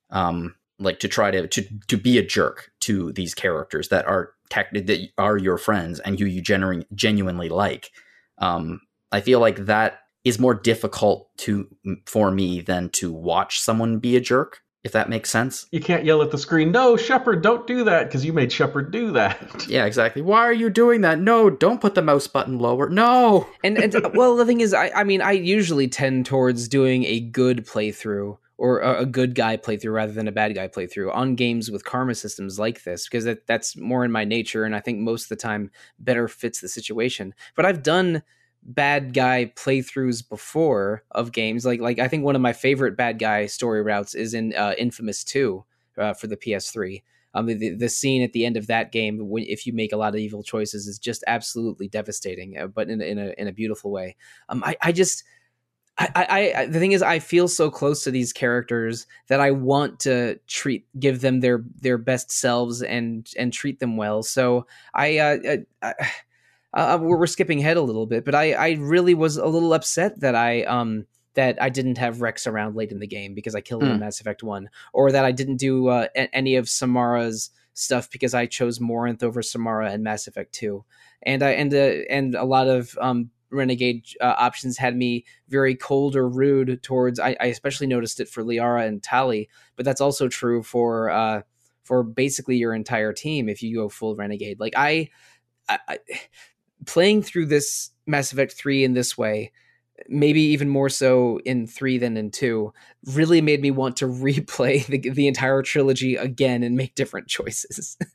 um, like to try to to to be a jerk to these characters that are tech that are your friends and who you genu- genuinely like. Um, I feel like that is more difficult to for me than to watch someone be a jerk. If that makes sense. You can't yell at the screen, "No, Shepard, don't do that," because you made Shepard do that. Yeah, exactly. Why are you doing that? No, don't put the mouse button lower. No. And and uh, well, the thing is, I I mean, I usually tend towards doing a good playthrough or a, good guy playthrough rather than a bad guy playthrough on games with karma systems like this because that, that's more in my nature and I think most of the time better fits the situation. But I've done bad guy playthroughs before of games like like I think one of my favorite bad guy story routes is in uh, Infamous 2 uh, for the PS3. Um, the, the scene at the end of that game, if you make a lot of evil choices, is just absolutely devastating, uh, but in, in a in a beautiful way. Um, I, I just I, I, the thing is, I feel so close to these characters that I want to treat, give them their their best selves and and treat them well. So I, uh, I, I uh, we're skipping ahead a little bit, but I, I really was a little upset that I, um, that I didn't have Wrex around late in the game because I killed him mm. in Mass Effect One, or that I didn't do uh, any of Samara's stuff because I chose Morinth over Samara in Mass Effect Two, and I and uh, and a lot of um, renegade uh, options had me very cold or rude towards I, I, especially noticed it for liara and tali but that's also true for uh for basically your entire team if you go full renegade like i, I, I playing through this mass effect 3 in this way maybe even more so in 3 than in 2 really made me want to replay the, the entire trilogy again and make different choices.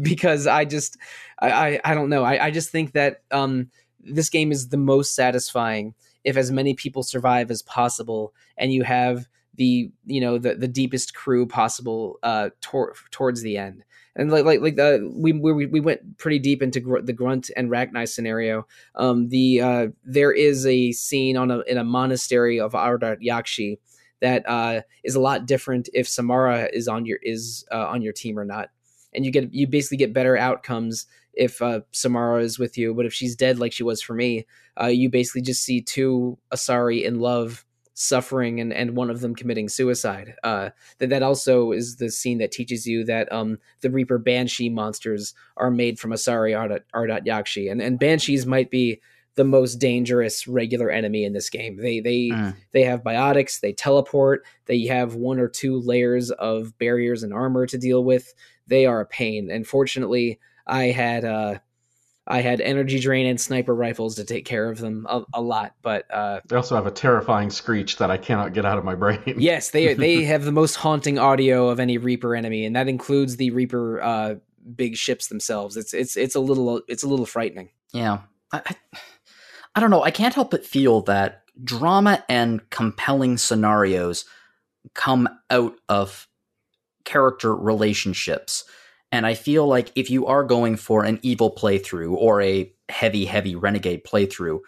Because i just I, I, I don't know. I, I just think that um this game is the most satisfying if as many people survive as possible and you have the you know the the deepest crew possible uh tor- towards the end and like like like the uh, we we we went pretty deep into gr- the grunt and Rachni scenario um the uh there is a scene on a in a monastery of Ardat Yakshi that uh is a lot different if Samara is on your is uh, on your team or not and you get you basically get better outcomes if uh, Samara is with you. But if she's dead, like she was for me, uh, you basically just see two Asari in love suffering and, and one of them committing suicide. Uh, that that also is the scene that teaches you that um, the Reaper Banshee monsters are made from Asari Ardat, Ardat Yakshi, and and Banshees might be the most dangerous regular enemy in this game. They they mm. they have biotics, they teleport, they have one or two layers of barriers and armor to deal with. They are a pain, and fortunately, I had uh, I had energy drain and sniper rifles to take care of them a, a lot. But uh, they also have a terrifying screech that I cannot get out of my brain. yes, they they have the most haunting audio of any Reaper enemy, and that includes the Reaper uh, big ships themselves. It's it's it's a little it's a little frightening. Yeah, I, I, I don't know. I can't help but feel that drama and compelling scenarios come out of character relationships and I feel like if you are going for an evil playthrough or a heavy, heavy renegade playthrough,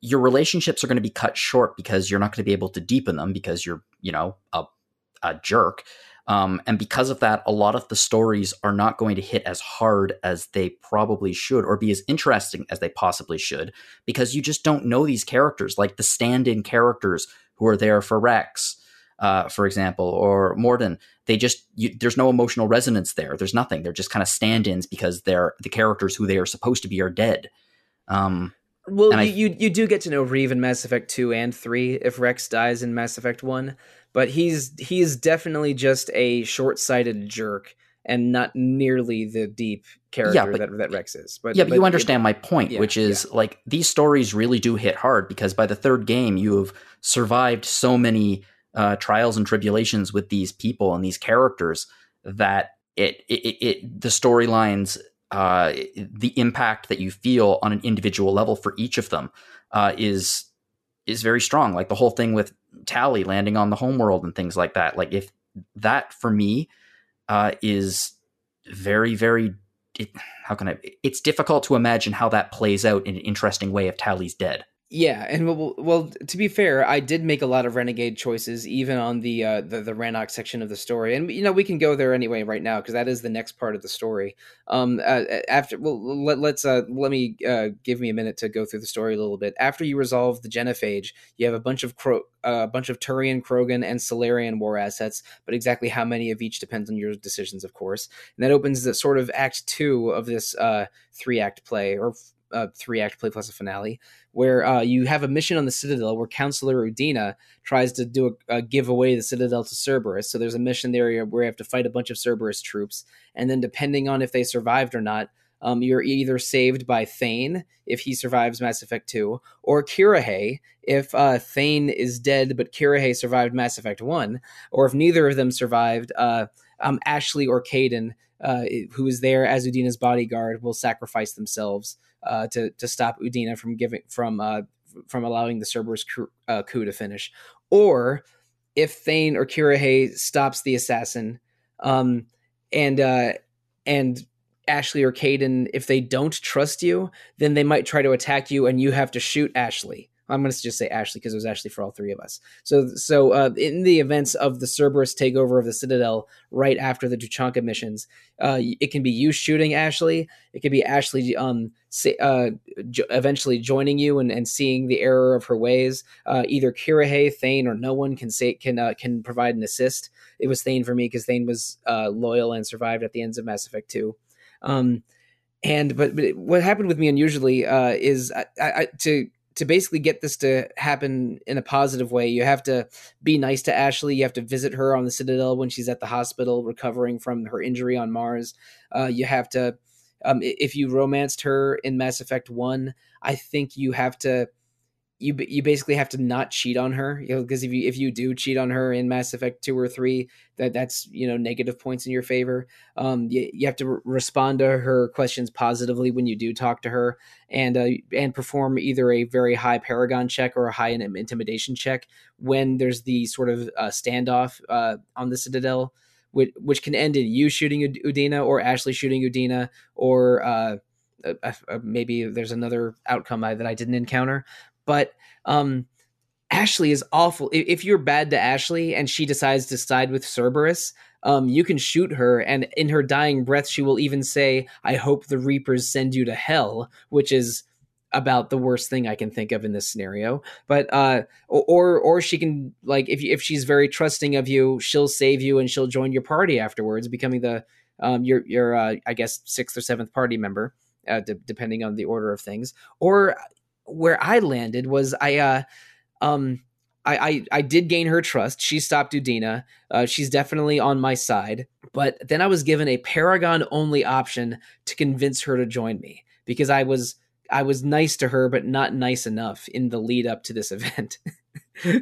your relationships are going to be cut short because you're not going to be able to deepen them because you're, you know, a, a jerk. Um, and because of that, a lot of the stories are not going to hit as hard as they probably should or be as interesting as they possibly should because you just don't know these characters, like the stand in characters who are there for Wrex uh, for example, or Mordin. They just you, there's no emotional resonance there. There's nothing. They're just kind of stand-ins because they're the characters who they are supposed to be are dead. Um, well, you, I, you you do get to know Wreav in Mass Effect two and three if Wrex dies in Mass Effect one, but he's he's definitely just a short-sighted jerk and not nearly the deep character yeah, but, that, that Wrex is. But yeah, but, but you understand it, my point, yeah, which is yeah. like these stories really do hit hard because by the third game you have survived so many uh, trials and tribulations with these people and these characters that it, it, it the storylines uh, the impact that you feel on an individual level for each of them uh, is is very strong. Like the whole thing with Tali landing on the homeworld and things like that. Like if that for me uh, is very very it, how can I? It's difficult to imagine how that plays out in an interesting way if Tali's dead. Yeah, and well, well, to be fair, I did make a lot of renegade choices, even on the uh, the the Rannoch section of the story, and you know we can go there anyway right now because that is the next part of the story. Um, uh, after well, let, let's uh, let me uh, give me a minute to go through the story a little bit. After you resolve the genophage, you have a bunch of Cro- uh, a bunch of Turian, Krogan, and Salarian war assets, but exactly how many of each depends on your decisions, of course. And that opens the sort of Act Two of this uh, three act play or uh, three act play plus a finale, where uh, you have a mission on the Citadel where Counselor Udina tries to do a, a give away the Citadel to Cerberus. So there's a mission there where you have to fight a bunch of Cerberus troops, and then depending on if they survived or not, um, you're either saved by Thane if he survives Mass Effect 2, or Kirrahe if uh, Thane is dead but Kirrahe survived Mass Effect 1, or if neither of them survived, uh, um, Ashley or Kaidan, uh, who is there as Udina's bodyguard, will sacrifice themselves uh, to to stop Udina from giving from uh, from allowing the Cerberus coup, uh, coup to finish, or if Thane or Kirrahe stops the assassin, um, and uh, and Ashley or Kaidan, if they don't trust you, then they might try to attack you, and you have to shoot Ashley. I'm going to just say Ashley because it was Ashley for all three of us. So, so uh, in the events of the Cerberus takeover of the Citadel, right after the Tuchanka missions, uh, it can be you shooting Ashley. It could be Ashley um, say, uh, jo- eventually joining you and, and seeing the error of her ways. Uh, either Kirrahe, Thane, or no one can say can uh, can provide an assist. It was Thane for me because Thane was uh, loyal and survived at the ends of Mass Effect Two. Um, and but, but what happened with me unusually is I, I, to to basically get this to happen in a positive way, you have to be nice to Ashley. You have to visit her on the Citadel when she's at the hospital recovering from her injury on Mars. Uh, you have to, um, if you romanced her in Mass Effect One, I think you have to you you basically have to not cheat on her, you know, because if you if you do cheat on her in Mass Effect two or three, that that's you know negative points in your favor. Um, you, you have to re- respond to her questions positively when you do talk to her, and uh, and perform either a very high Paragon check or a high intimidation check when there's the sort of uh, standoff uh, on the Citadel, which which can end in you shooting Udina or Ashley shooting Udina or. Uh, uh, uh, maybe there's another outcome I, that I didn't encounter, but um, Ashley is awful. If you're bad to Ashley and she decides to side with Cerberus, um, you can shoot her, and in her dying breath, she will even say, "I hope the Reapers send you to hell," which is about the worst thing I can think of in this scenario. But uh, or or she can like if if she's very trusting of you, she'll save you and she'll join your party afterwards, becoming the um, your your uh, I guess sixth or seventh party member, uh, d- depending on the order of things. Or where I landed was I uh um I, I, I did gain her trust. She stopped Udina. Uh, she's definitely on my side. But then I was given a Paragon only option to convince her to join me because I was I was nice to her, but not nice enough in the lead up to this event.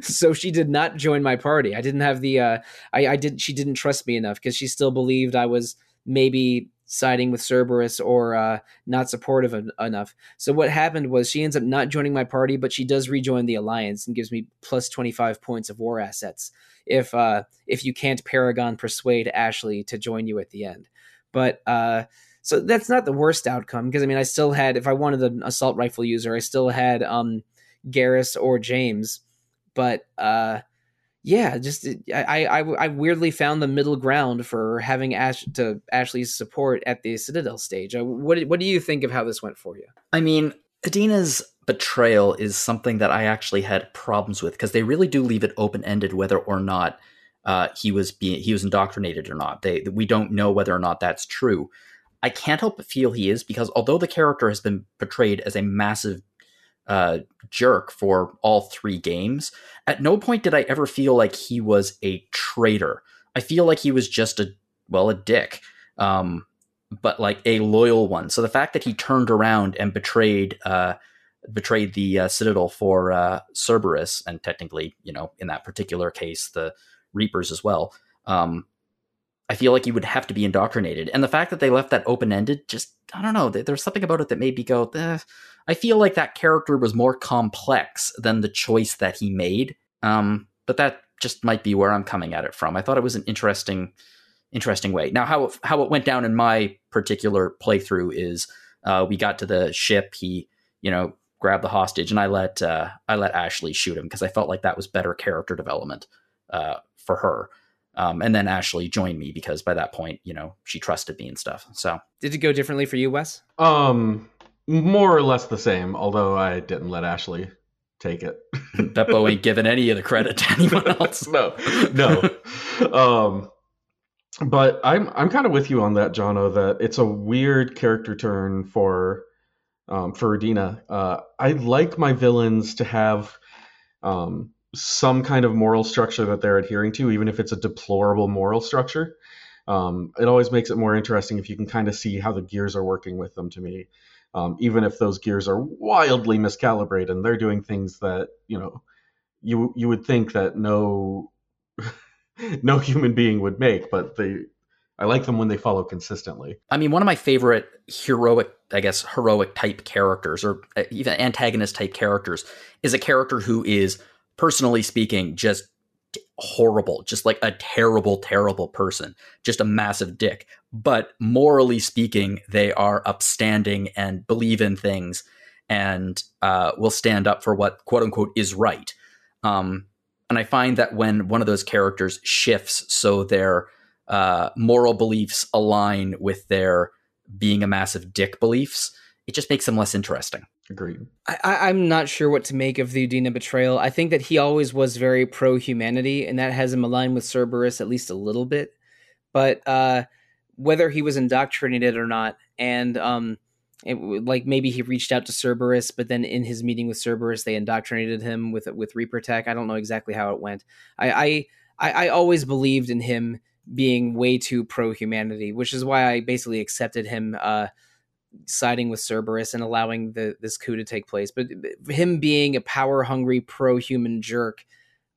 so she did not join my party. I didn't have the uh, I, I didn't she didn't trust me enough because she still believed I was maybe siding with Cerberus or uh, not supportive of, enough. So what happened was she ends up not joining my party, but she does rejoin the alliance and gives me plus twenty five points of war assets if uh, if you can't Paragon persuade Ashley to join you at the end. But uh, so that's not the worst outcome because I mean I still had if I wanted an assault rifle user, I still had um, Garrus or James, but uh, yeah, just I, I I weirdly found the middle ground for having Ash to Ashley's support at the Citadel stage. Uh, what what do you think of how this went for you? I mean, Udina's betrayal is something that I actually had problems with because they really do leave it open ended whether or not uh, he was being he was indoctrinated or not. They we don't know whether or not that's true. I can't help but feel he is because although the character has been portrayed as a massive uh, jerk for all three games. At no point did I ever feel like he was a traitor. I feel like he was just a well a dick, um, but like a loyal one. So the fact that he turned around and betrayed uh, betrayed the uh, Citadel for uh, Cerberus, and technically, you know, in that particular case, the Reapers as well. Um, I feel like you would have to be indoctrinated. And the fact that they left that open ended, just I don't know. There's something about it that made me go. Eh. I feel like that character was more complex than the choice that he made. Um, but that just might be where I'm coming at it from. I thought it was an interesting, interesting way. Now, how how it went down in my particular playthrough is uh, we got to the ship. He, you know, grabbed the hostage, and I let uh, I let Ashley shoot him because I felt like that was better character development uh, for her. Um, and then Ashley joined me because by that point, you know, she trusted me and stuff. So did it go differently for you, Wes? Um, more or less the same. Although I didn't let Ashley take it. Beppo ain't giving any of the credit to anyone else. no, no. um, but I'm I'm kind of with you on that, Jono. That it's a weird character turn for um, for Udina. Uh, I like my villains to have um, some kind of moral structure that they're adhering to, even if it's a deplorable moral structure. Um, it always makes it more interesting if you can kind of see how the gears are working with them to me. Um, even if those gears are wildly miscalibrated and they're doing things that you know you you would think that no no human being would make, but they I like them when they follow consistently. I mean, one of my favorite heroic, I guess, heroic type characters or uh, even antagonist type characters is a character who is personally speaking, just horrible, just like a terrible, terrible person, just a massive dick. But morally speaking, they are upstanding and believe in things and uh, will stand up for what quote unquote is right. Um, and I find that when one of those characters shifts so their uh, moral beliefs align with their being a massive dick beliefs, it just makes them less interesting. Agreed. I, am not sure what to make of the Udina betrayal. I think that he always was very pro humanity, and that has him aligned with Cerberus at least a little bit. But uh, whether he was indoctrinated or not, and um, it, like maybe he reached out to Cerberus, but then in his meeting with Cerberus, they indoctrinated him with with Reaper Tech. I don't know exactly how it went. I I, I, always believed in him being way too pro humanity, which is why I basically accepted him. Uh, siding with Cerberus and allowing the this coup to take place. But him being a power hungry pro human jerk,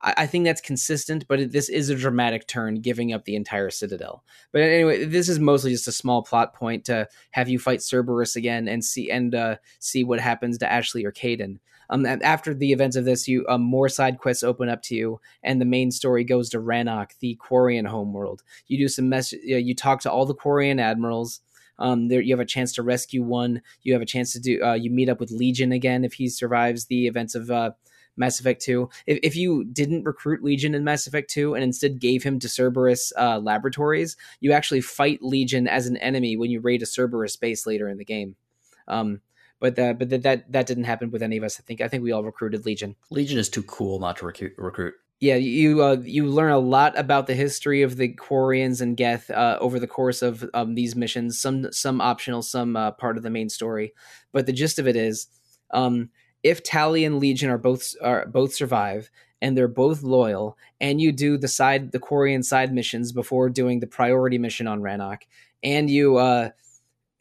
I, I, think that's consistent. But this is a dramatic turn, giving up the entire Citadel. But anyway, this is mostly just a small plot point to have you fight Cerberus again and see and uh, see what happens to Ashley or Kaidan. Um, after the events of this, you um, more side quests open up to you, and the main story goes to Rannoch, the Quarian homeworld. You do some mess. You talk to all the Quarian admirals. Um, there you have a chance to rescue one. You have a chance to do. Uh, you meet up with Legion again if he survives the events of uh, Mass Effect 2. If, if you didn't recruit Legion in Mass Effect 2 and instead gave him to Cerberus uh, Laboratories, you actually fight Legion as an enemy when you raid a Cerberus base later in the game. Um, but that but that that didn't happen with any of us. I think I think we all recruited Legion. Legion is too cool not to recruit yeah, you uh, you learn a lot about the history of the Quarians and Geth uh, over the course of um, these missions. Some some optional, some uh, part of the main story. But the gist of it is, um, if Tali and Legion are both are both survive and they're both loyal, and you do the side the Quarian side missions before doing the priority mission on Rannoch, and you uh,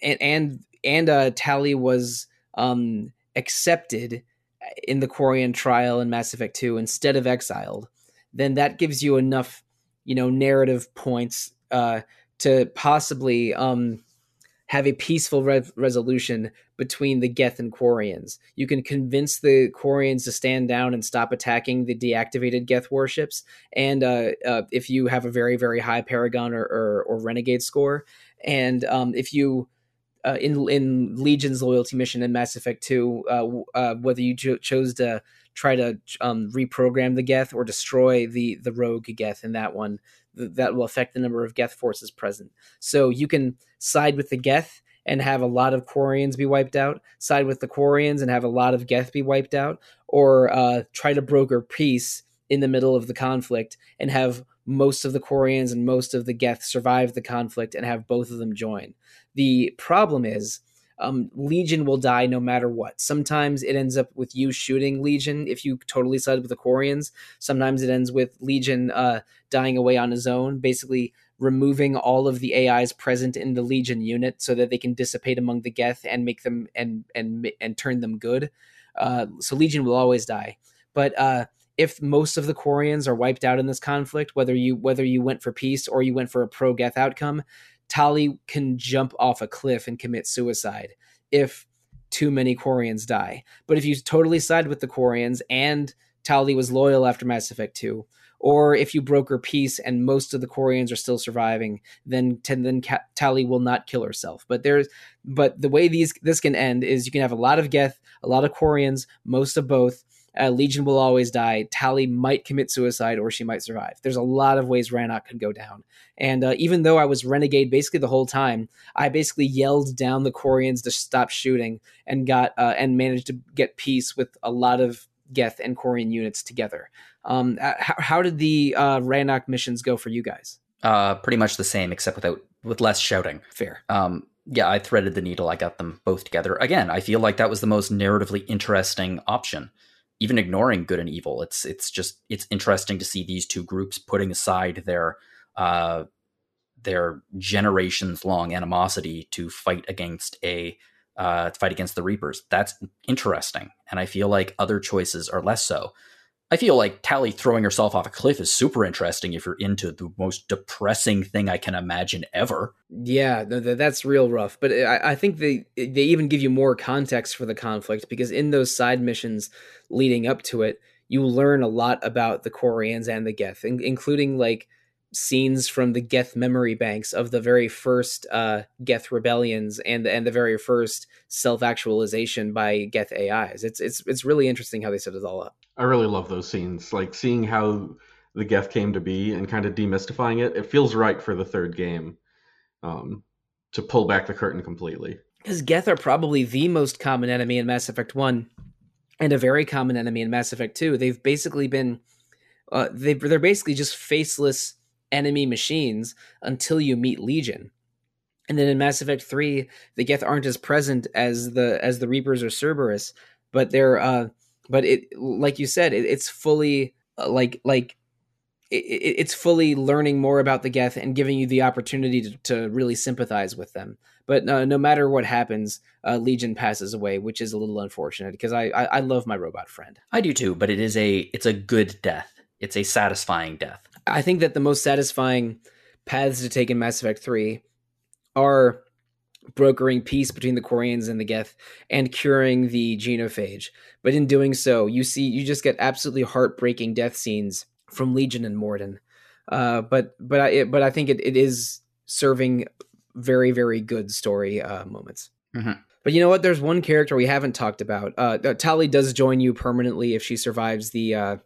and and and uh, Tali was um, accepted in the Quarian trial in Mass Effect 2 instead of exiled, then that gives you enough, you know, narrative points uh, to possibly um, have a peaceful re- resolution between the Geth and Quarians. You can convince the Quarians to stand down and stop attacking the deactivated Geth warships. And uh, uh, if you have a very, very high Paragon or, or, or Renegade score, and um, if you uh, in in Legion's loyalty mission in Mass Effect Two, uh, uh, whether you cho- chose to try to um, reprogram the Geth or destroy the the rogue Geth in that one, th- that will affect the number of Geth forces present. So you can side with the Geth and have a lot of Quarians be wiped out, side with the Quarians and have a lot of Geth be wiped out, or uh, try to broker peace in the middle of the conflict and have most of the Quarians and most of the Geth survive the conflict and have both of them join. The problem is, um, Legion will die no matter what. Sometimes it ends up with you shooting Legion if you totally side with the Quarians. Sometimes it ends with Legion uh, dying away on his own, basically removing all of the AIs present in the Legion unit so that they can dissipate among the Geth and make them and and and turn them good. Uh, so Legion will always die. But uh, if most of the Quarians are wiped out in this conflict, whether you whether you went for peace or you went for a pro Geth outcome, Tali can jump off a cliff and commit suicide if too many Quarians die. But if you totally side with the Quarians and Tali was loyal after Mass Effect 2, or if you broker peace and most of the Quarians are still surviving, then then Tali will not kill herself. But there's but the way these this can end is you can have a lot of Geth, a lot of Quarians, most of both. Uh, Legion will always die. Tali might commit suicide or she might survive. There's a lot of ways Rannoch could go down. And uh, even though I was renegade basically the whole time, I basically yelled down the Quarians to stop shooting and got uh, and managed to get peace with a lot of Geth and Quarian units together. Um, how, how, did the uh, Rannoch missions go for you guys? Uh, pretty much the same, except without with less shouting. Fair. Um, yeah, I threaded the needle. I got them both together. Again, I feel like that was the most narratively interesting option. Even ignoring good and evil, it's it's just it's interesting to see these two groups putting aside their uh, their generations long animosity to fight against a uh, fight against the Reapers. That's interesting, and I feel like other choices are less so. I feel like Tali throwing herself off a cliff is super interesting if you're into the most depressing thing I can imagine ever. Yeah, that's real rough. But I think they they even give you more context for the conflict because in those side missions leading up to it, you learn a lot about the Quarians and the Geth, including like scenes from the Geth memory banks of the very first uh, Geth rebellions and and the very first self actualization by Geth AIs. It's it's it's really interesting how they set it all up. I really love those scenes, like seeing how the Geth came to be and kind of demystifying it. It feels right for the third game um, to pull back the curtain completely. Because Geth are probably the most common enemy in Mass Effect One, and a very common enemy in Mass Effect Two. They've basically been uh, they they're basically just faceless enemy machines until you meet Legion. And then in Mass Effect 3, the Geth aren't as present as the as the Reapers or Cerberus, but they're uh but it like you said, it, it's fully uh, like like it, it's fully learning more about the Geth and giving you the opportunity to, to really sympathize with them. But uh, no matter what happens, uh, Legion passes away, which is a little unfortunate because I, I I love my robot friend. I do too, but it is a it's a good death. It's a satisfying death. I think that the most satisfying paths to take in Mass Effect 3 are brokering peace between the Quarians and the Geth and curing the genophage. But in doing so, you see you just get absolutely heartbreaking death scenes from Legion and Mordin. Uh, but but I but I think it, it is serving very very good story uh, moments. Mm-hmm. But you know what? There's one character we haven't talked about. Uh, Tali does join you permanently if she survives the uh,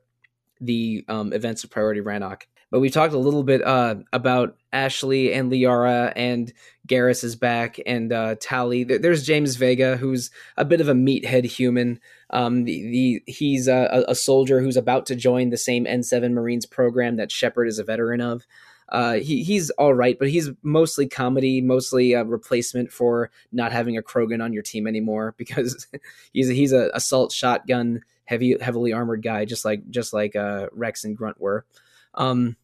the um, events of Priority Rannoch. But we talked a little bit uh, about Ashley and Liara and Garrus is back and uh, Tali. There's James Vega, who's a bit of a meathead human. Um, the, the he's a, a, soldier who's about to join the same N7 Marines program that Shepard is a veteran of. Uh, he he's all right, but he's mostly comedy, mostly a replacement for not having a Krogan on your team anymore because he's a, he's a assault shotgun heavy heavily armored guy, just like just like uh, Wrex and Grunt were. Um,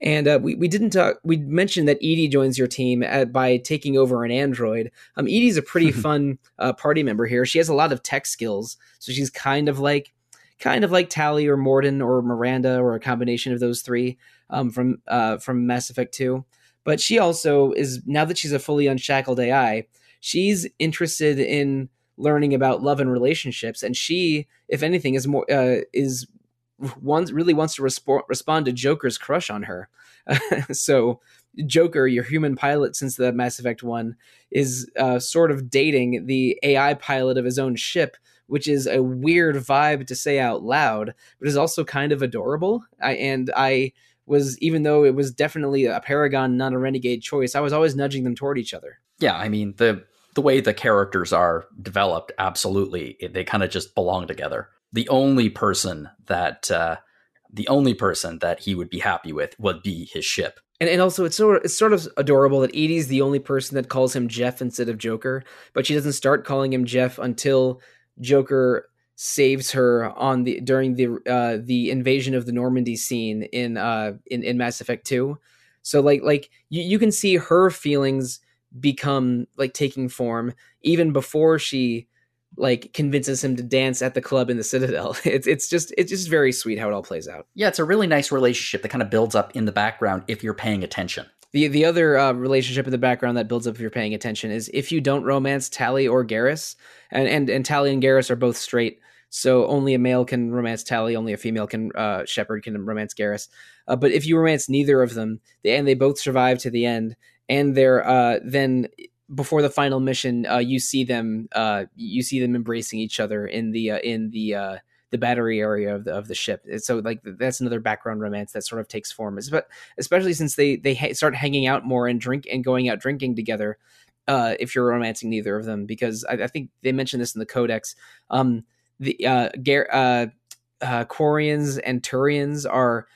and uh, we, we didn't talk, we mentioned that EDI joins your team at, by taking over an android. Um, EDI's a pretty fun uh, party member here. She has a lot of tech skills, so she's kind of like kind of like Tali or Mordin or Miranda or a combination of those three um, from uh, from Mass Effect Two. But she also is now that she's a fully unshackled AI, she's interested in learning about love and relationships and she if anything is more uh, is wants really wants to respo- respond to joker's crush on her. So joker your human pilot since the mass effect one is uh, sort of dating the ai pilot of his own ship which is a weird vibe to say out loud but is also kind of adorable. I, and i was even though it was definitely a paragon not a renegade choice i was always nudging them toward each other. Yeah i mean the the way the characters are developed, absolutely, they kind of just belong together. The only person that uh, the only person that he would be happy with would be his ship. And, and also, it's sort of, it's sort of adorable that EDI's the only person that calls him Jeff instead of Joker, but she doesn't start calling him Jeff until Joker saves her on the during the uh, the invasion of the Normandy scene in uh in, in Mass Effect 2. So like like you, you can see her feelings become like taking form even before she like convinces him to dance at the club in the Citadel. It's it's just it's just very sweet how it all plays out. Yeah, it's a really nice relationship that kind of builds up in the background if you're paying attention. The the other uh, relationship in the background that builds up if you're paying attention is if you don't romance Tali or Garrus, and and and Tali and Garrus are both straight, so only a male can romance Tali, only a female can uh, Shepard can romance Garrus. Uh, but if you romance neither of them, and they both survive to the end, and they're uh, then before the final mission, uh, you see them uh, you see them embracing each other in the uh, in the uh, the battery area of the of the ship. So like that's another background romance that sort of takes form. But especially since they they ha- start hanging out more and drink and going out drinking together. Uh, if you're romancing neither of them, because I, I think they mentioned this in the codex. Um, the uh, Gar- uh, uh, Quarians and Turians are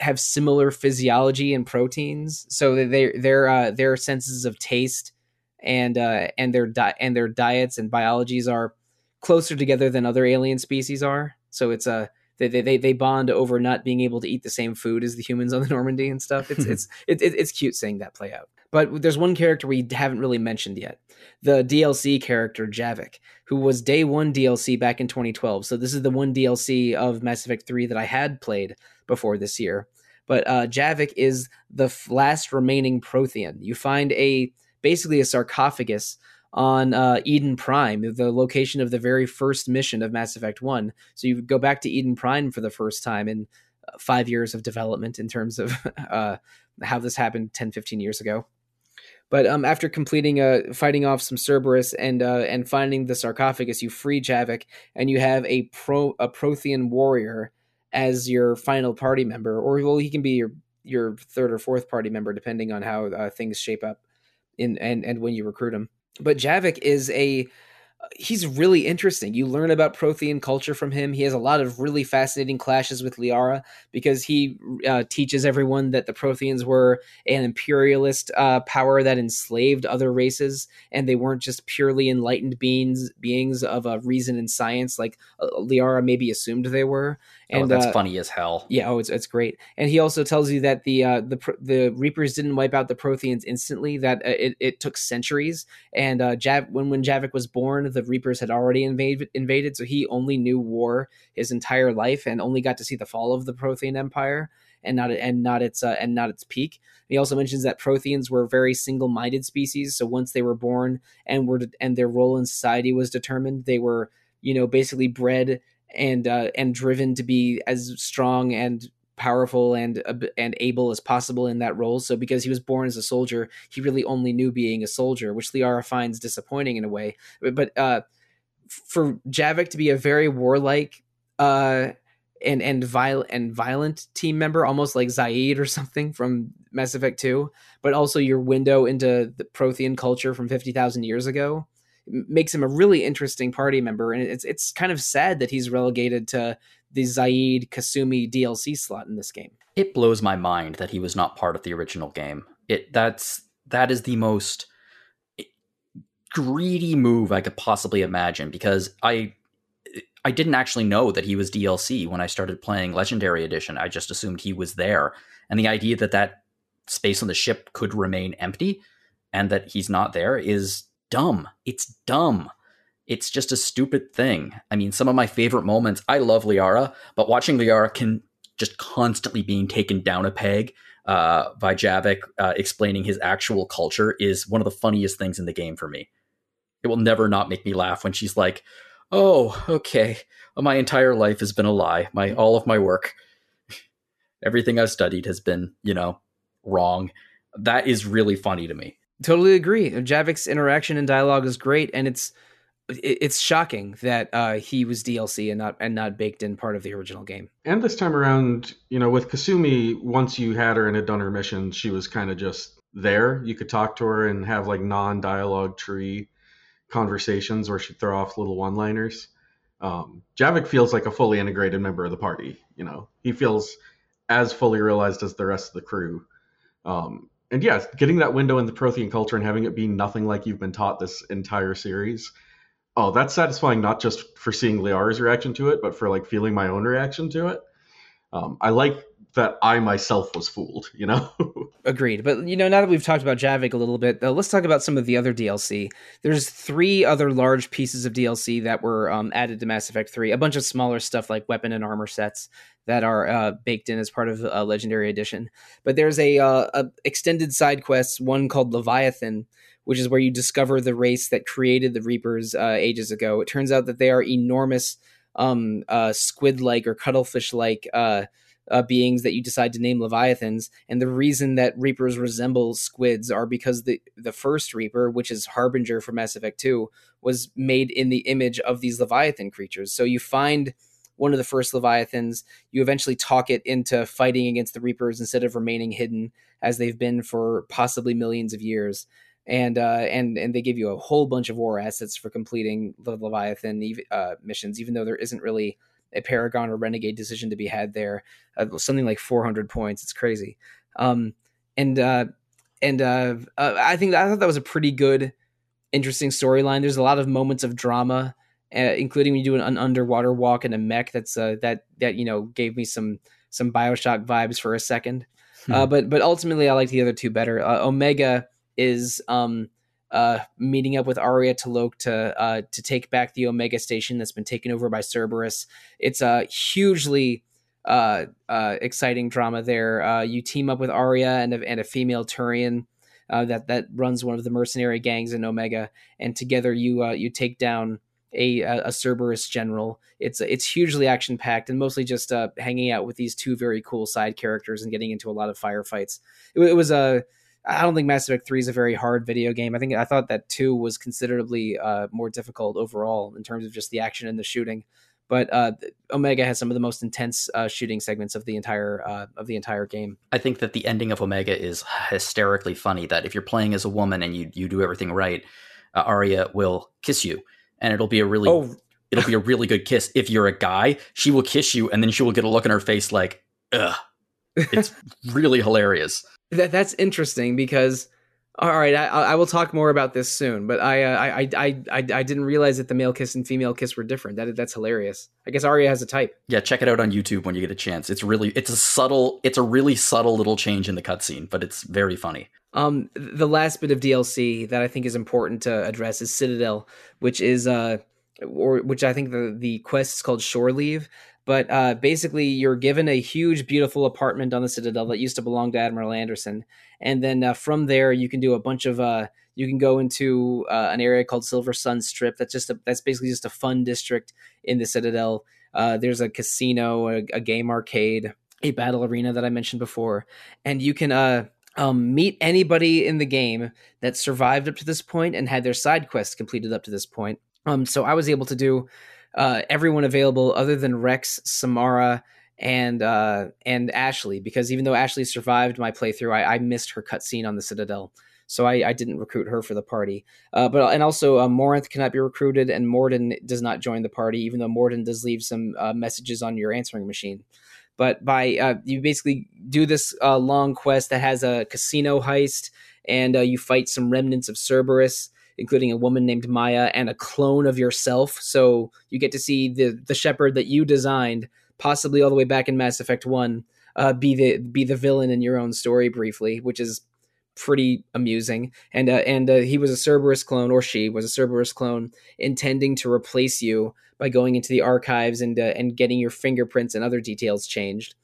have similar physiology and proteins, so they their uh, their senses of taste and uh, and their di- and their diets and biologies are closer together than other alien species are. So it's a uh, they, they they bond over not being able to eat the same food as the humans on the Normandy and stuff. It's it's it, it, it's cute seeing that play out. But there's one character we haven't really mentioned yet. The DLC character Javik, who was day one DLC back in 2012. So this is the one DLC of Mass Effect 3 that I had played before this year. But uh, Javik is the last remaining Prothean. You find a basically a sarcophagus on uh, Eden Prime, the location of the very first mission of Mass Effect 1. So you go back to Eden Prime for the first time in uh, five years of development in terms of uh, how this happened 10, 15 years ago. But um, after completing uh, fighting off some Cerberus and uh, and finding the sarcophagus, you free Javik and you have a pro a Prothean warrior as your final party member, or well, he can be your your third or fourth party member depending on how uh, things shape up in and and when you recruit him. But Javik is a he's really interesting. You learn about Prothean culture from him. He has a lot of really fascinating clashes with Liara because he uh, teaches everyone that the Protheans were an imperialist uh, power that enslaved other races, and they weren't just purely enlightened beings beings of uh, reason and science like uh, Liara maybe assumed they were. Oh, and oh, that's uh, funny as hell. Yeah, oh, it's it's great. And he also tells you that the uh, the the Reapers didn't wipe out the Protheans instantly; that it, it took centuries. And Jav- when when Javik was born the Reapers had already invaded, invaded, so he only knew war his entire life and only got to see the fall of the Prothean Empire and not and not its uh, and not its peak. He also mentions that Protheans were very single-minded species, so once they were born and were and their role in society was determined, they were you know basically bred and uh, and driven to be as strong and powerful and and able as possible in that role. So because he was born as a soldier, he really only knew being a soldier, which Liara finds disappointing in a way. But, uh, for Javik to be a very warlike uh, and and violent and violent team member, almost like Zaeed or something from Mass Effect Two, but also your window into the Prothean culture from fifty thousand years ago makes him a really interesting party member and it's it's kind of sad that he's relegated to the Zaeed Kasumi DLC slot in this game. It blows my mind that he was not part of the original game. It that's that is the most eh, greedy move I could possibly imagine because I I didn't actually know that he was DLC when I started playing Legendary Edition. I just assumed he was there. And the idea that that space on the ship could remain empty and that he's not there is dumb. It's dumb it's just a stupid thing. I mean, some of my favorite moments, I love Liara, but watching Liara can just constantly being taken down a peg uh, by Javik uh, explaining his actual culture is one of the funniest things in the game for me. It will never not make me laugh when she's like, "Oh, okay, my entire life has been a lie. My all of my work, everything I've studied has been, you know, wrong." That is really funny to me. Totally agree. Javik's interaction and dialogue is great, and it's it's shocking that uh, he was DLC and not and not baked in part of the original game. And this time around, you know, with Kasumi, once you had her and had done her mission, she was kind of just there. You could talk to her and have like non-dialogue tree conversations where she'd throw off little one-liners. Um, Javik feels like a fully integrated member of the party. You know, he feels as fully realized as the rest of the crew. Um, and yes, getting that window in the Prothean culture and having it be nothing like you've been taught this entire series oh, that's satisfying not just for seeing Liara's reaction to it, but for like feeling my own reaction to it. Um, I like that I myself was fooled, you know? Agreed. But, you know, now that we've talked about Javik a little bit, let's talk about some of the other DLC. There's three other large pieces of DLC that were um, added to Mass Effect 3, a bunch of smaller stuff like weapon and armor sets that are uh, baked in as part of a Legendary Edition. But there's a, uh, a extended side quest, one called Leviathan, which is where you discover the race that created the Reapers uh, ages ago. It turns out that they are enormous um, uh, squid-like or cuttlefish-like uh, beings that you decide to name leviathans and the reason that reapers resemble squids are because the the first reaper which is harbinger from mass effect 2 was made in the image of these leviathan creatures. So you find one of the first leviathans you eventually talk it into fighting against the reapers instead of remaining hidden as they've been for possibly millions of years. And uh, and and they give you a whole bunch of war assets for completing the leviathan uh, missions even though there isn't really a Paragon or Renegade decision to be had there. Uh, something like 400 points. It's crazy. Um, and uh, and uh, uh, I think I thought that was a pretty good, interesting storyline. There's a lot of moments of drama, uh, including when you do an, an, underwater walk in a mech. That's uh, that that you know gave me some some Bioshock vibes for a second. Hmm. but but ultimately, I like the other two better. Omega is um, uh, meeting up with Aria T'Loak to uh, to take back the Omega Station that's been taken over by Cerberus. It's a hugely uh, uh exciting drama there. Uh, you team up with Aria and a, and a female Turian uh, that that runs one of the mercenary gangs in Omega, and together you you take down a, a Cerberus general. It's it's hugely action packed and mostly just hanging out with these two very cool side characters and getting into a lot of firefights. It, it was a I don't think Mass Effect 3 is a very hard video game. I think I thought that 2 was considerably uh, more difficult overall in terms of just the action and the shooting. But uh, Omega has some of the most intense uh, shooting segments of the entire uh, of the entire game. I think that the ending of Omega is hysterically funny. That if you're playing as a woman and you you do everything right, uh, Aria will kiss you, and it'll be a really oh. it'll be a really good kiss. If you're a guy, she will kiss you, and then she will get a look in her face like, ugh. It's really hilarious. That that's interesting because all right, I, I will talk more about this soon. But I, uh, I, I, I, I didn't realize that the male kiss and female kiss were different. That that's hilarious. I guess Aria has a type. Yeah, check it out on YouTube when you get a chance. It's really, it's a subtle, it's a really subtle little change in the cutscene, but it's very funny. Um, the last bit of DLC that I think is important to address is Citadel, which is uh, or which I think the the quest is called Shore Leave. But uh, basically, you're given a huge, beautiful apartment on the Citadel that used to belong to Admiral Anderson, and then uh, from there you can do a bunch of. Uh, you can go into uh, an area called Silver Sun Strip. That's just a, that's basically just a fun district in the Citadel. Uh, there's a casino, a, a, game arcade, a battle arena that I mentioned before, and you can uh, um, meet anybody in the game that survived up to this point and had their side quests completed up to this point. Um, so I was able to do uh, everyone available other than Wrex, Samara, and uh, and Ashley, because even though Ashley survived my playthrough, I, I missed her cutscene on the Citadel, so I, I, didn't recruit her for the party. Uh, but and also uh, Morinth cannot be recruited, and Mordin does not join the party, even though Mordin does leave some uh, messages on your answering machine. But by uh, you basically do this uh, long quest that has a casino heist, and uh, you fight some remnants of Cerberus including a woman named Maya and a clone of yourself. So you get to see the the Shepard that you designed, possibly all the way back in Mass Effect One, uh, be the be the villain in your own story briefly, which is pretty amusing. And uh, and uh, he was a Cerberus clone, or she was a Cerberus clone, intending to replace you by going into the archives and uh, and getting your fingerprints and other details changed.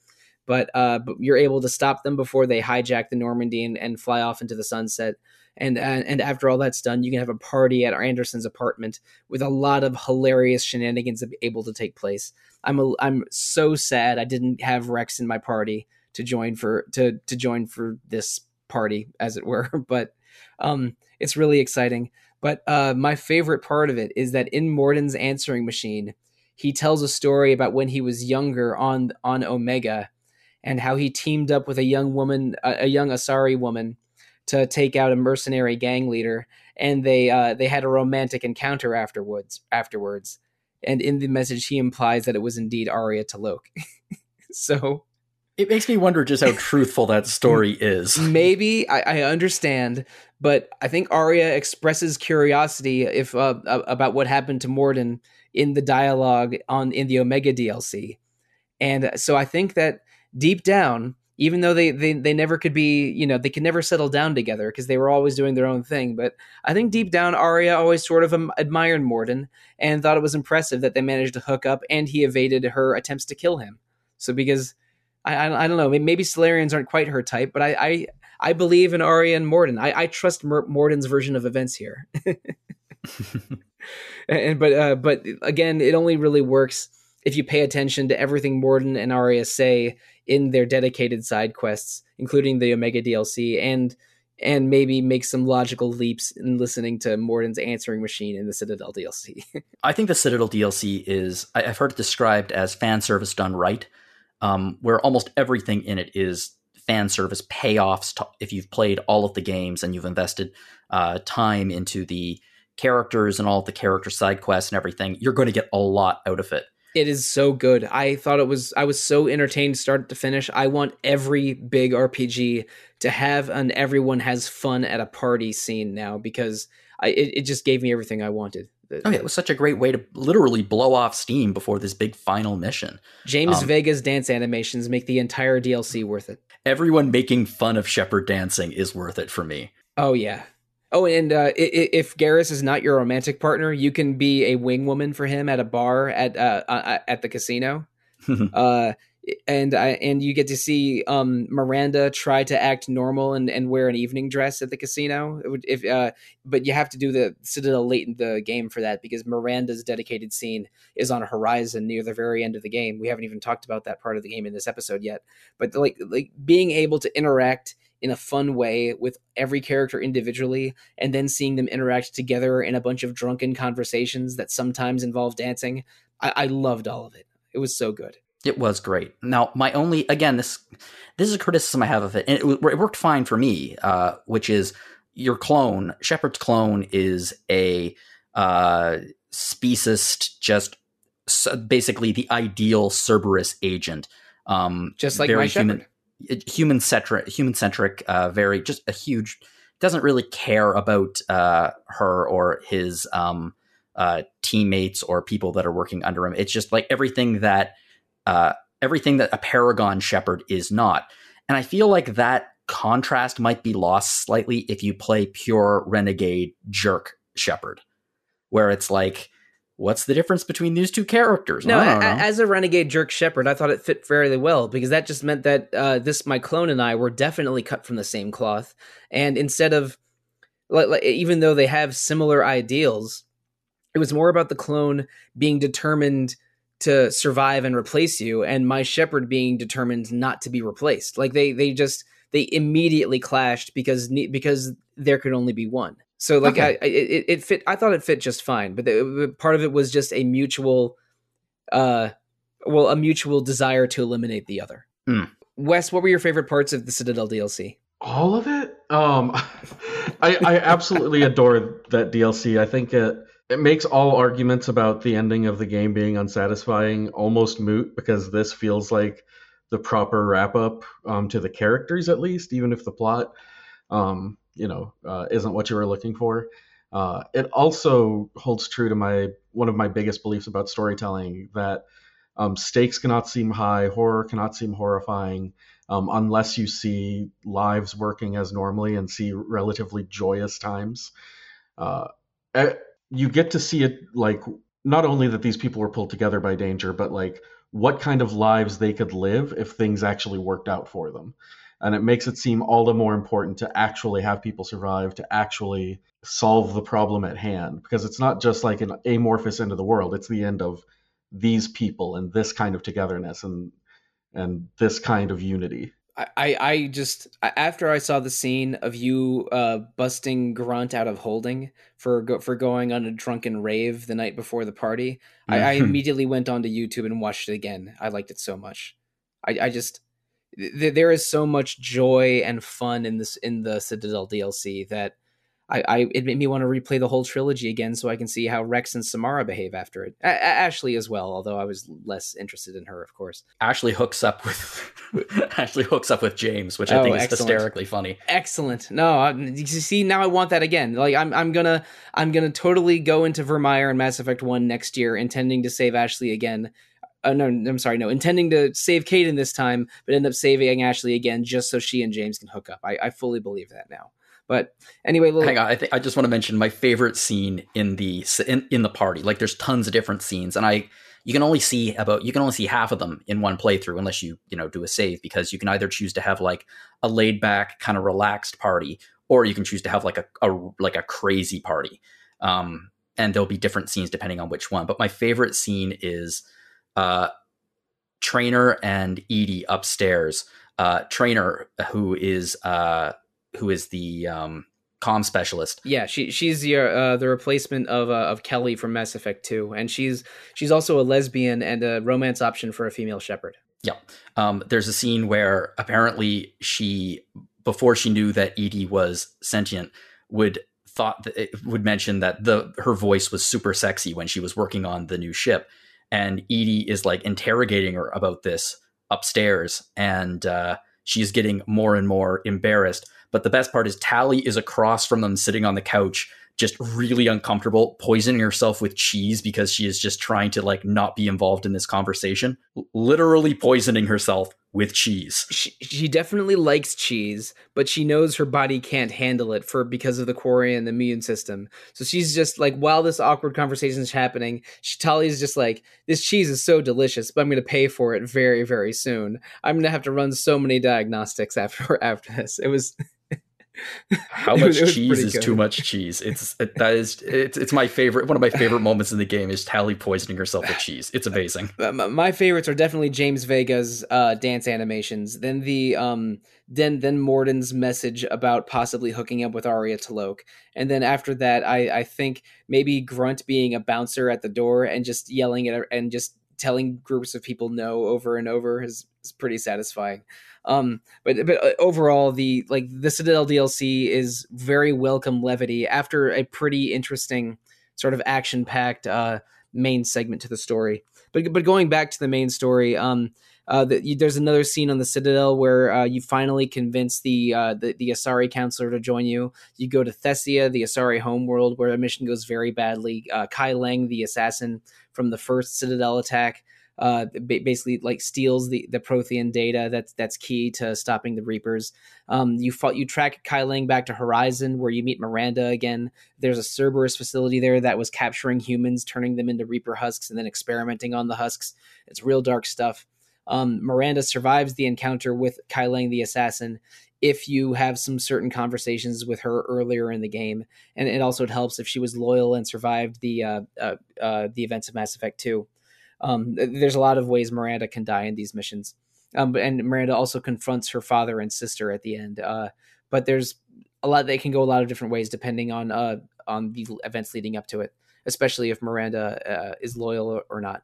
But, uh, but you're able to stop them before they hijack the Normandy and, and fly off into the sunset and, and and after all that's done, you can have a party at Anderson's apartment with a lot of hilarious shenanigans able to take place. I'm a, I'm so sad I didn't have Wrex in my party to join for to to join for this party, as it were. But um, it's really exciting. But uh, my favorite part of it is that in Mordin's answering machine, he tells a story about when he was younger on on Omega, and how he teamed up with a young woman, a, a young Asari woman, to take out a mercenary gang leader, and they uh, they had a romantic encounter afterwards. Afterwards, and in the message, he implies that it was indeed Aria T'Loak. so it makes me wonder just how truthful that story is. Maybe I, I, understand, but I think Aria expresses curiosity if uh, about what happened to Mordin in the dialogue on in the Omega DLC, and so I think that deep down, even though they they, they never could be, you know, they could never settle down together because they were always doing their own thing. But I think deep down, Aria always sort of um, admired Mordin and thought it was impressive that they managed to hook up and he evaded her attempts to kill him. So because I I, I don't know, maybe Salarians aren't quite her type, but I I, I believe in Aria and Mordin. I, I trust Mordin's version of events here. and but uh, but again, it only really works if you pay attention to everything Mordin and Aria say in their dedicated side quests, including the Omega DLC, and and maybe make some logical leaps in listening to Mordin's answering machine in the Citadel DLC. I think the Citadel DLC is I've heard it described as fan service done right, um, where almost everything in it is fan service payoffs. To, if you've played all of the games and you've invested uh, time into the characters and all of the character side quests and everything, you're going to get a lot out of it. It is so good. I thought it was I was so entertained start to finish. I want every big RPG to have an everyone has fun at a party scene now because I, it, it just gave me everything I wanted. Oh yeah, it was such a great way to literally blow off steam before this big final mission. James um, Vega's dance animations make the entire DLC worth it. Everyone making fun of Shepard dancing is worth it for me. Oh yeah, Oh, and uh, if Garrus is not your romantic partner, you can be a wing woman for him at a bar at uh, uh at the casino. uh, and I and you get to see um, Miranda try to act normal and, and wear an evening dress at the casino. If uh, but you have to do the Citadel late in the game for that because Miranda's dedicated scene is on a horizon near the very end of the game. We haven't even talked about that part of the game in this episode yet. But like like being able to interact in a fun way with every character individually and then seeing them interact together in a bunch of drunken conversations that sometimes involve dancing. I, I loved all of it. It was so good. It was great. Now, my only again this this is a criticism I have of it, and it, it worked fine for me, uh, which is your clone Shepard's clone is a uh, speciest, just basically the ideal Cerberus agent, um, just like my human. Shepard human centric, human centric, uh, very just a huge. Doesn't really care about uh, her or his um, uh, teammates or people that are working under him. It's just like everything that uh, everything that a Paragon Shepard is not. And I feel like that contrast might be lost slightly if you play pure renegade jerk Shepard, where it's like what's the difference between these two characters? No, as a renegade jerk Shepard, I thought it fit fairly well because that just meant that uh, this my clone and I were definitely cut from the same cloth. And instead of like, like, even though they have similar ideals, it was more about the clone being determined to survive and replace you, and my Shepard being determined not to be replaced. Like they they just they immediately clashed because because there could only be one. So like okay. I, it, it fit. I thought it fit just fine, but the, part of it was just a mutual, uh, well, a mutual desire to eliminate the other. Mm. Wes, what were your favorite parts of the Citadel DLC? All of it. Um, I, I absolutely adore that DLC. I think it it makes all arguments about the ending of the game being unsatisfying almost moot because this feels like the proper wrap up um, to the characters at least, even if the plot um, you know uh, isn't what you were looking for. Uh, it also holds true to my one of my biggest beliefs about storytelling that um, stakes cannot seem high, horror cannot seem horrifying um, unless you see lives working as normally and see relatively joyous times. Uh, you get to see it like not only that these people were pulled together by danger, but like what kind of lives they could live if things actually worked out for them and it makes it seem all the more important to actually have people survive to actually solve the problem at hand because it's not just like an amorphous end of the world it's the end of these people and this kind of togetherness and and this kind of unity I, I just after I saw the scene of you uh, busting Grunt out of holding for go, for going on a drunken rave the night before the party, I, I, immediately went onto YouTube and watched it again. I liked it so much. I, I just th- there is so much joy and fun in this in the Citadel DLC that I, I it made me want to replay the whole trilogy again so I can see how Wrex and Samara behave after it. A- Ashley as well, although I was less interested in her, of course. Ashley hooks up with Ashley hooks up with James, which I oh, think is excellent. hysterically funny. Excellent. No, you see now I want that again. Like I'm I'm gonna I'm gonna totally go into Virmire and Mass Effect One next year, intending to save Ashley again uh, no, I'm sorry, no, intending to save Kaidan this time, but end up saving Ashley again just so she and James can hook up. I, I fully believe that now. But anyway, hang on. I think I just want to mention my favorite scene in the in, in the party. Like, there's tons of different scenes, and I you can only see about you can only see half of them in one playthrough unless you you know do a save because you can either choose to have like a laid back kind of relaxed party or you can choose to have like a, a like a crazy party. Um, and there'll be different scenes depending on which one. But my favorite scene is uh, Traynor and EDI upstairs. Uh, Traynor, who is uh, who is the um, com specialist. Yeah, she she's the uh, the replacement of uh, of Kelly from Mass Effect Two, and she's she's also a lesbian and a romance option for a female Shepard. Yeah, um, there's a scene where apparently she, before she knew that EDI was sentient, would thought that it would mention that the her voice was super sexy when she was working on the new ship, and EDI is like interrogating her about this upstairs, and uh, she's getting more and more embarrassed. But the best part is Tali is across from them sitting on the couch, just really uncomfortable, poisoning herself with cheese because she is just trying to like not be involved in this conversation. Literally poisoning herself with cheese. She, she definitely likes cheese, but she knows her body can't handle it for because of the quarry and the immune system. So she's just like, while this awkward conversation is happening, Tali's just like, this cheese is so delicious, but I'm going to pay for it very, very soon. I'm going to have to run so many diagnostics after after this. It was. How much cheese is good. too much cheese? It's it, that is it's it's my favorite. One of my favorite moments in the game is Tali poisoning herself with cheese. It's amazing. My favorites are definitely James Vega's uh, dance animations. Then the um then then Mordin's message about possibly hooking up with Aria T'Loak, and then after that, I I think maybe Grunt being a bouncer at the door and just yelling at and just telling groups of people no over and over is, is pretty satisfying. Um, but but uh, overall, the like the Citadel DLC is very welcome levity after a pretty interesting sort of action packed uh, main segment to the story. But but going back to the main story, um, uh, the, there's another scene on the Citadel where uh, you finally convince the, uh, the the Asari councilor to join you. You go to Thessia, the Asari homeworld, where a mission goes very badly. Uh, Kai Lang, the assassin from the first Citadel attack, uh, basically like steals the, the Prothean data that's that's key to stopping the Reapers. Um, you fought, you track Kai back to Horizon where you meet Miranda again. There's a Cerberus facility there that was capturing humans, turning them into Reaper husks, and then experimenting on the husks. It's real dark stuff. Um, Miranda survives the encounter with Kai the assassin if you have some certain conversations with her earlier in the game, and it also helps if she was loyal and survived the uh, uh, uh, the events of Mass Effect Two. Um, there's a lot of ways Miranda can die in these missions. Um, and Miranda also confronts her father and sister at the end. Uh, but there's a lot that can go a lot of different ways depending on uh, on the events leading up to it, especially if Miranda uh, is loyal or, not.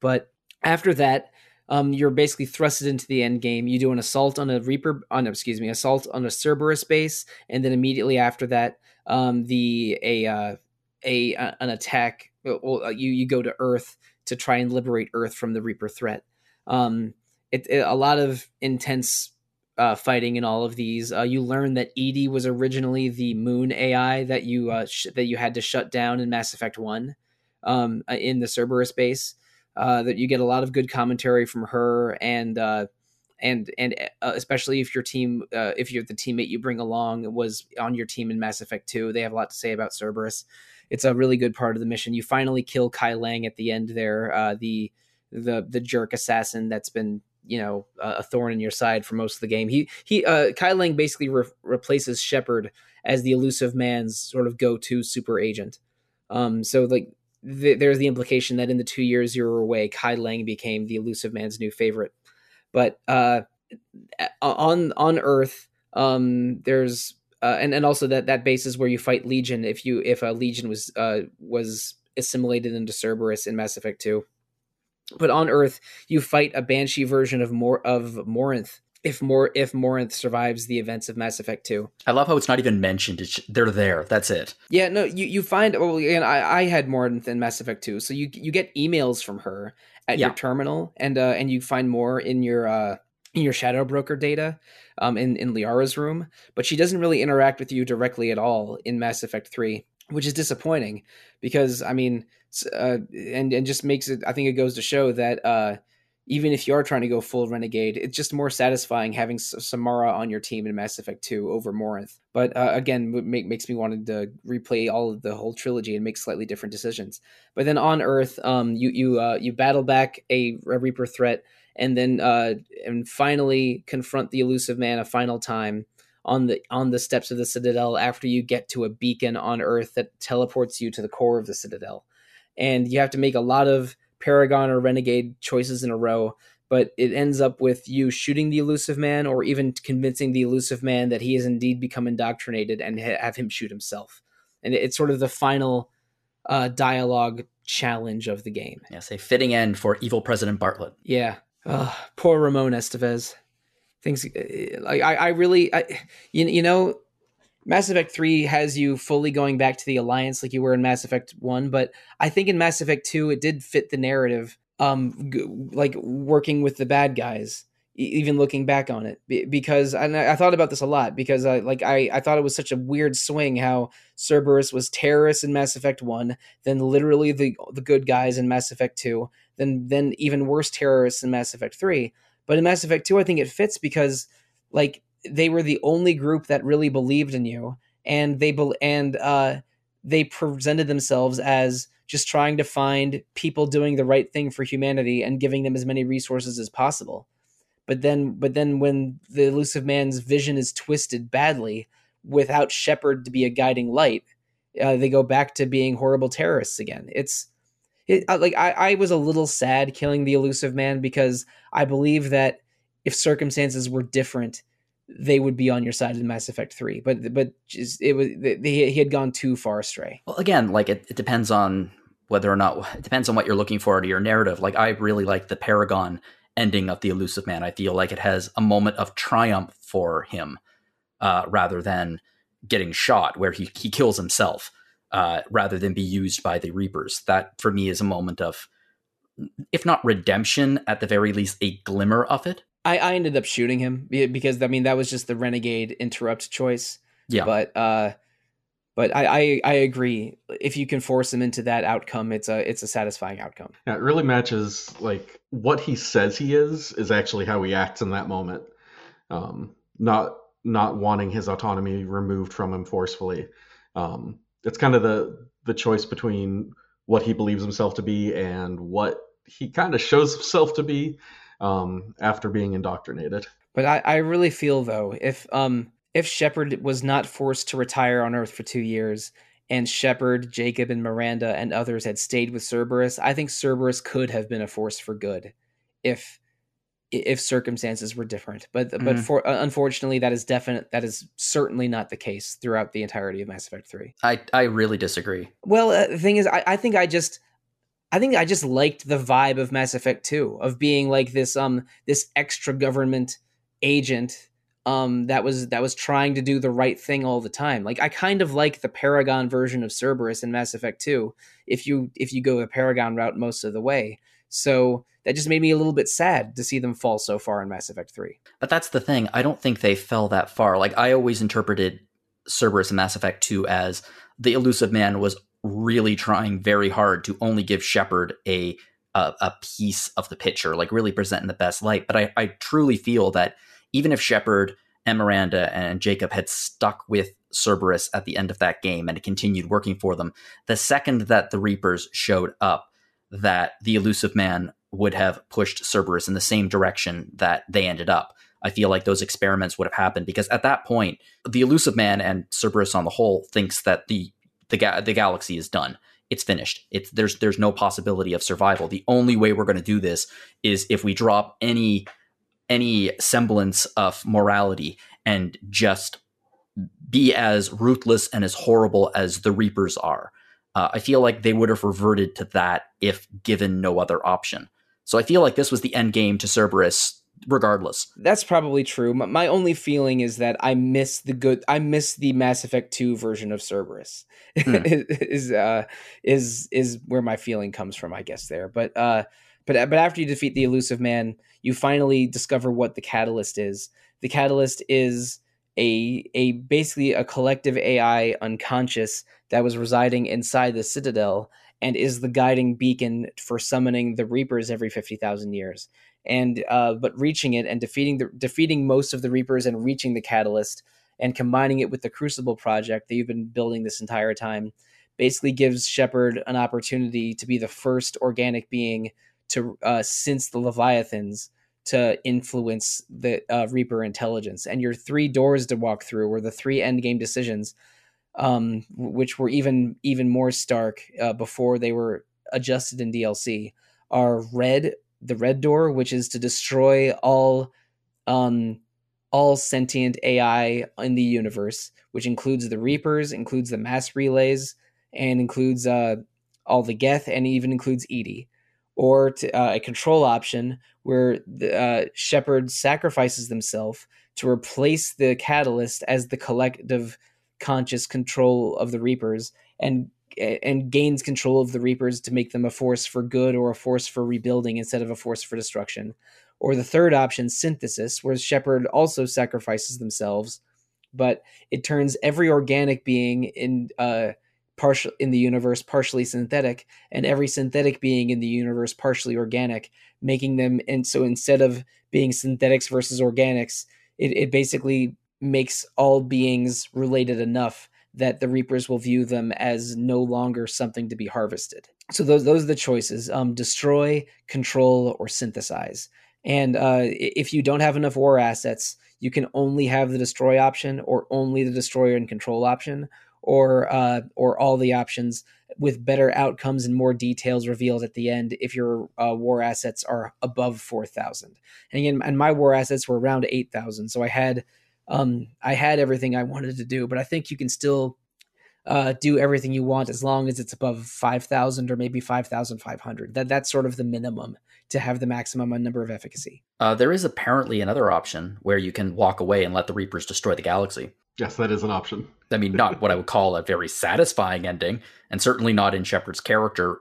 But after that, um, you're basically thrusted into the end game. You do an assault on a Reaper, on excuse me, assault on a Cerberus base, and then immediately after that, um, the a uh, a an attack. Well, uh, you you go to Earth to try and liberate Earth from the Reaper threat. Um, it, it, a lot of intense uh, fighting in all of these. Uh, you learn that EDI was originally the Moon AI that you uh, sh- that you had to shut down in Mass Effect One um, uh, in the Cerberus base. Uh, that you get a lot of good commentary from her and uh, and and especially if your team if you're the teammate you bring along was on your team in Mass Effect Two, they have a lot to say about Cerberus it's a really good part of the mission. You finally kill Kai Lang at the end there, uh, the the the jerk assassin that's been you know a thorn in your side for most of the game. He he uh, Kai Lang basically re- replaces Shepard as the Illusive Man's sort of go to super agent. Um, so like th- there's the implication that in the two years you were away, Kai Lang became the Illusive Man's new favorite. But uh, on on Earth, um, there's uh, and and also that that base is where you fight Legion if you if a Legion was uh, was assimilated into Cerberus in Mass Effect Two. But on Earth, you fight a Banshee version of more of Morinth. If more if Morinth survives the events of Mass Effect Two, I love how it's not even mentioned. It's, they're there. That's it. Yeah, no, you you find. Well, again, I I had Morinth in Mass Effect Two, so you you get emails from her at yeah. your terminal, and uh, and you find more in your uh in your shadow broker data um, in in Liara's room, but she doesn't really interact with you directly at all in Mass Effect Three. which is disappointing because I mean, uh, and and just makes it. I think it goes to show that uh, even if you are trying to go full renegade, it's just more satisfying having Samara on your team in Mass Effect 2 over Morinth. But uh, again, make, makes me want to replay all of the whole trilogy and make slightly different decisions. But then on Earth, um, you you uh, you battle back a, a Reaper threat, and then uh, and finally confront the Illusive Man a final time on the on the steps of the Citadel after you get to a beacon on Earth that teleports you to the core of the Citadel, and you have to make a lot of Paragon or Renegade choices in a row, but it ends up with you shooting the Illusive Man or even convincing the Illusive Man that he has indeed become indoctrinated and ha- have him shoot himself. And it's sort of the final uh, dialogue challenge of the game. Yes, a fitting end for evil President Bartlett. Yeah. Poor Ramon Estevez. Things like I, I really, I, you, you know, Mass Effect 3 has you fully going back to the Alliance like you were in Mass Effect 1, but I think in Mass Effect 2 it did fit the narrative um g- like working with the bad guys even looking back on it because and I thought about this a lot because I like I I thought it was such a weird swing how Cerberus was terrorists in Mass Effect 1 then literally the the good guys in Mass Effect 2 then then even worse terrorists in Mass Effect 3 but in Mass Effect 2 I think it fits because like they were the only group that really believed in you, and they be- and uh, they presented themselves as just trying to find people doing the right thing for humanity and giving them as many resources as possible. But then, but then, when the Illusive Man's vision is twisted badly, without Shepard to be a guiding light, uh, they go back to being horrible terrorists again. It's it, like I, I was a little sad killing the Illusive Man because I believe that if circumstances were different, they would be on your side in Mass Effect 3. But but just, it was he had gone too far astray. Well, again, like it, it depends on whether or not it depends on what you're looking for to your narrative. Like I really like the Paragon ending of the Illusive Man. I feel like it has a moment of triumph for him uh, rather than getting shot, where he he kills himself uh, rather than be used by the Reapers. That for me is a moment of, if not redemption, at the very least a glimmer of it. I, I ended up shooting him because I mean that was just the renegade interrupt choice. Yeah. But uh, but I, I I agree. If you can force him into that outcome, it's a it's a satisfying outcome. Yeah, it really matches like what he says he is is actually how he acts in that moment. Um, not not wanting his autonomy removed from him forcefully. Um, it's kind of the the choice between what he believes himself to be and what he kind of shows himself to be um, after being indoctrinated. But I, I really feel though, if um, if Shepard was not forced to retire on Earth for two years, and Shepard, Jacob, and Miranda and others had stayed with Cerberus, I think Cerberus could have been a force for good, if if circumstances were different. But mm-hmm. but for uh, unfortunately, that is definite. That is certainly not the case throughout the entirety of Mass Effect Three. I I really disagree. Well, uh, the thing is, I, I think I just I think I just liked the vibe of Mass Effect 2 of being like this um this extra government agent um that was that was trying to do the right thing all the time. Like I kind of like the Paragon version of Cerberus in Mass Effect 2 if you if you go the Paragon route most of the way. So that just made me a little bit sad to see them fall so far in Mass Effect 3. But that's the thing. I don't think they fell that far. Like I always interpreted Cerberus in Mass Effect 2 as the Illusive Man was really trying very hard to only give Shepard a, a, a piece of the picture, like really present in the best light. But I, I truly feel that even if Shepard and Miranda and Jacob had stuck with Cerberus at the end of that game and continued working for them, the second that the Reapers showed up, that the Illusive Man would have pushed Cerberus in the same direction that they ended up. I feel like those experiments would have happened because at that point, the Illusive Man and Cerberus on the whole thinks that the the ga- the galaxy is done. It's finished. It's there's there's no possibility of survival. The only way we're going to do this is if we drop any any semblance of morality and just be as ruthless and as horrible as the Reapers are. Uh, I feel like they would have reverted to that if given no other option. So I feel like this was the end game to Cerberus regardless. That's probably true. My only feeling is that I miss the good. I miss the Mass Effect Two version of Cerberus. Hmm. is uh, is is where my feeling comes from, I guess. There, but uh, but but after you defeat the Illusive Man, you finally discover what the catalyst is. The catalyst is a a basically a collective AI unconscious that was residing inside the citadel and is the guiding beacon for summoning the Reapers every 50,000 years. And uh, but reaching it and defeating the defeating most of the Reapers and reaching the catalyst and combining it with the Crucible project that you've been building this entire time basically gives Shepard an opportunity to be the first organic being to uh, since the Leviathans to influence the uh, Reaper intelligence. And your three doors to walk through were the three endgame decisions, um, which were even even more stark uh, before they were adjusted in DLC. Are red the red door, which is to destroy all um, all sentient AI in the universe, which includes the Reapers, includes the mass relays, and includes uh, all the Geth, and even includes EDI. or to, uh, a control option where the, uh, Shepard sacrifices themselves to replace the catalyst as the collective conscious control of the Reapers and and gains control of the Reapers to make them a force for good or a force for rebuilding instead of a force for destruction. Or the third option, synthesis, where Shepard also sacrifices themselves, but it turns every organic being in uh, partial in the universe partially synthetic and every synthetic being in the universe partially organic making them and so instead of being synthetics versus organics it, it basically makes all beings related enough that the reapers will view them as no longer something to be harvested. So those those are the choices. Um, destroy control or synthesize. And uh, if you don't have enough war assets you can only have the destroy option or only the destroyer and control option or uh, or all the options with better outcomes and more details revealed at the end if your uh, war assets are above 4000 and again and my war assets were around 8000 so i had um, i had everything i wanted to do but i think you can still uh, do everything you want as long as it's above 5000 or maybe 5500 that that's sort of the minimum to have the maximum number of efficacy. Uh, there is apparently another option where you can walk away and let the reapers destroy the galaxy. Yes, that is an option. I mean, not what I would call a very satisfying ending, and certainly not in Shepard's character,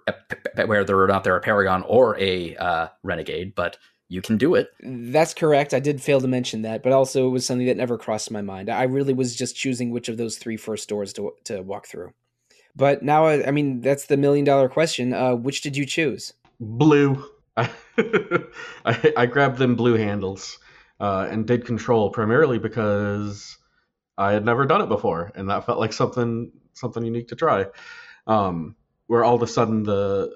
whether or not they're a Paragon or a uh, Renegade, but you can do it. That's correct. I did fail to mention that, but also it was something that never crossed my mind. I really was just choosing which of those three first doors to, to walk through. But now, I mean, that's the million dollar question. Uh, which did you choose? Blue. I, I, grabbed them blue handles uh, and did control primarily because I had never done it before, and that felt like something something unique to try. Um, where all of a sudden the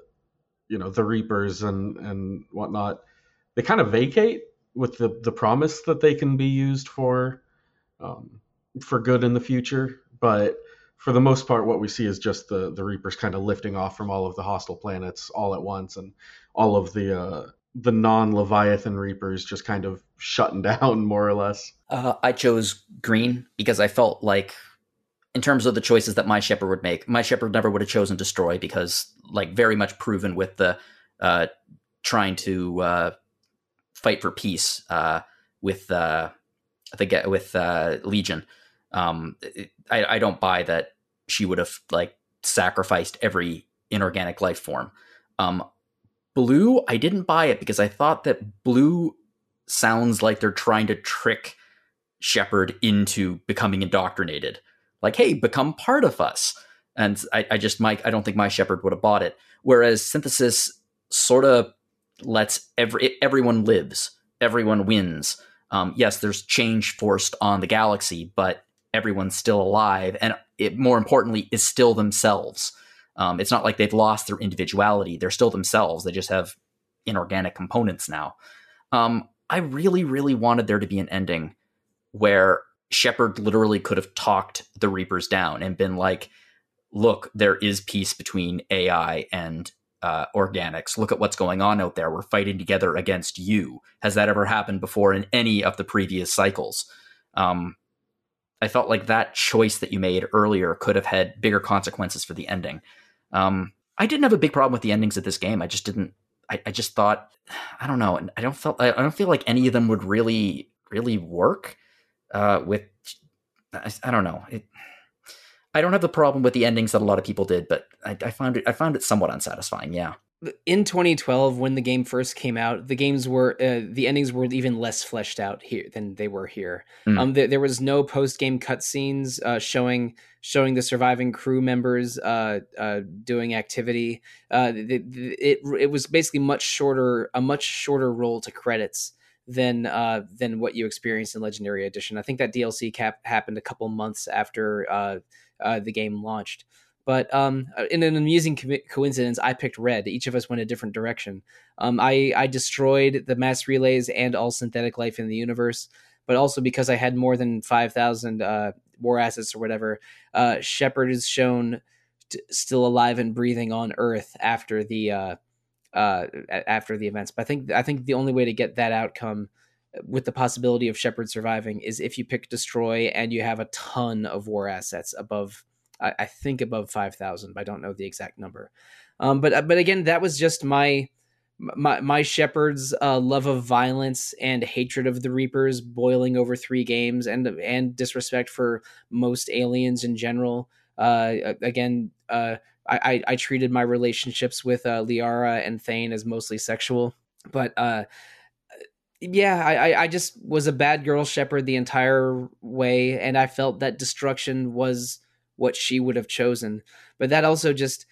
you know the Reapers and and whatnot they kind of vacate with the the promise that they can be used for um, for good in the future, but for the most part, what we see is just the the Reapers kind of lifting off from all of the hostile planets all at once, and all of the uh, the non Leviathan Reapers just kind of shutting down more or less. Uh, I chose green because I felt like, in terms of the choices that my Shepard would make, my Shepard never would have chosen destroy because, like, very much proven with the uh, trying to uh, fight for peace uh, with uh, the with uh, Legion. Um, I, I don't buy that she would have like sacrificed every inorganic life form. Um, blue, I didn't buy it because I thought that blue sounds like they're trying to trick Shepard into becoming indoctrinated. Like, hey, become part of us. And I, I just, Mike, I don't think my Shepard would have bought it. Whereas synthesis sort of lets every everyone lives, everyone wins. Um, yes, there's change forced on the galaxy, but everyone's still alive, and it, more importantly, is still themselves. Um, it's not like they've lost their individuality; they're still themselves. They just have inorganic components now. Um, I really, really wanted there to be an ending where Shepard literally could have talked the Reapers down and been like, "Look, there is peace between AI and uh, organics. Look at what's going on out there. We're fighting together against you. Has that ever happened before in any of the previous cycles? Um, I felt like that choice that you made earlier could have had bigger consequences for the ending. Um, I didn't have a big problem with the endings of this game. I just didn't. I, I just thought, I don't know. I don't feel. I don't feel like any of them would really, really work. Uh, with, I, I don't know. It, I don't have the problem with the endings that a lot of people did, but I, I found it. I found it somewhat unsatisfying. Yeah. in 2012 when the game first came out the games were uh, the endings were even less fleshed out here than they were here mm. um th- there was no post game cutscenes uh, showing showing the surviving crew members uh, uh, doing activity uh, it, it it was basically much shorter a much shorter roll to credits than uh, than what you experienced in legendary edition i think that dlc cap happened a couple months after uh, uh, the game launched but um, uh, in an amusing co- coincidence, I picked red. Each of us went a different direction. Um, I, I destroyed the mass relays and all synthetic life in the universe, but also because I had more than 5,000 uh, war assets or whatever, uh, Shepard is shown t- still alive and breathing on Earth after the uh, uh, after the events. But I think I think the only way to get that outcome with the possibility of Shepard surviving is if you pick destroy and you have a ton of war assets above I, I think above five thousand, but I don't know the exact number. Um, but uh, but again, that was just my my my Shepard's uh, love of violence and hatred of the Reapers boiling over three games, and and disrespect for most aliens in general. Uh, again, uh, I, I treated my relationships with uh, Liara and Thane as mostly sexual, but uh, yeah, I, I just was a bad girl Shepard the entire way, and I felt that destruction was what she would have chosen. But that also just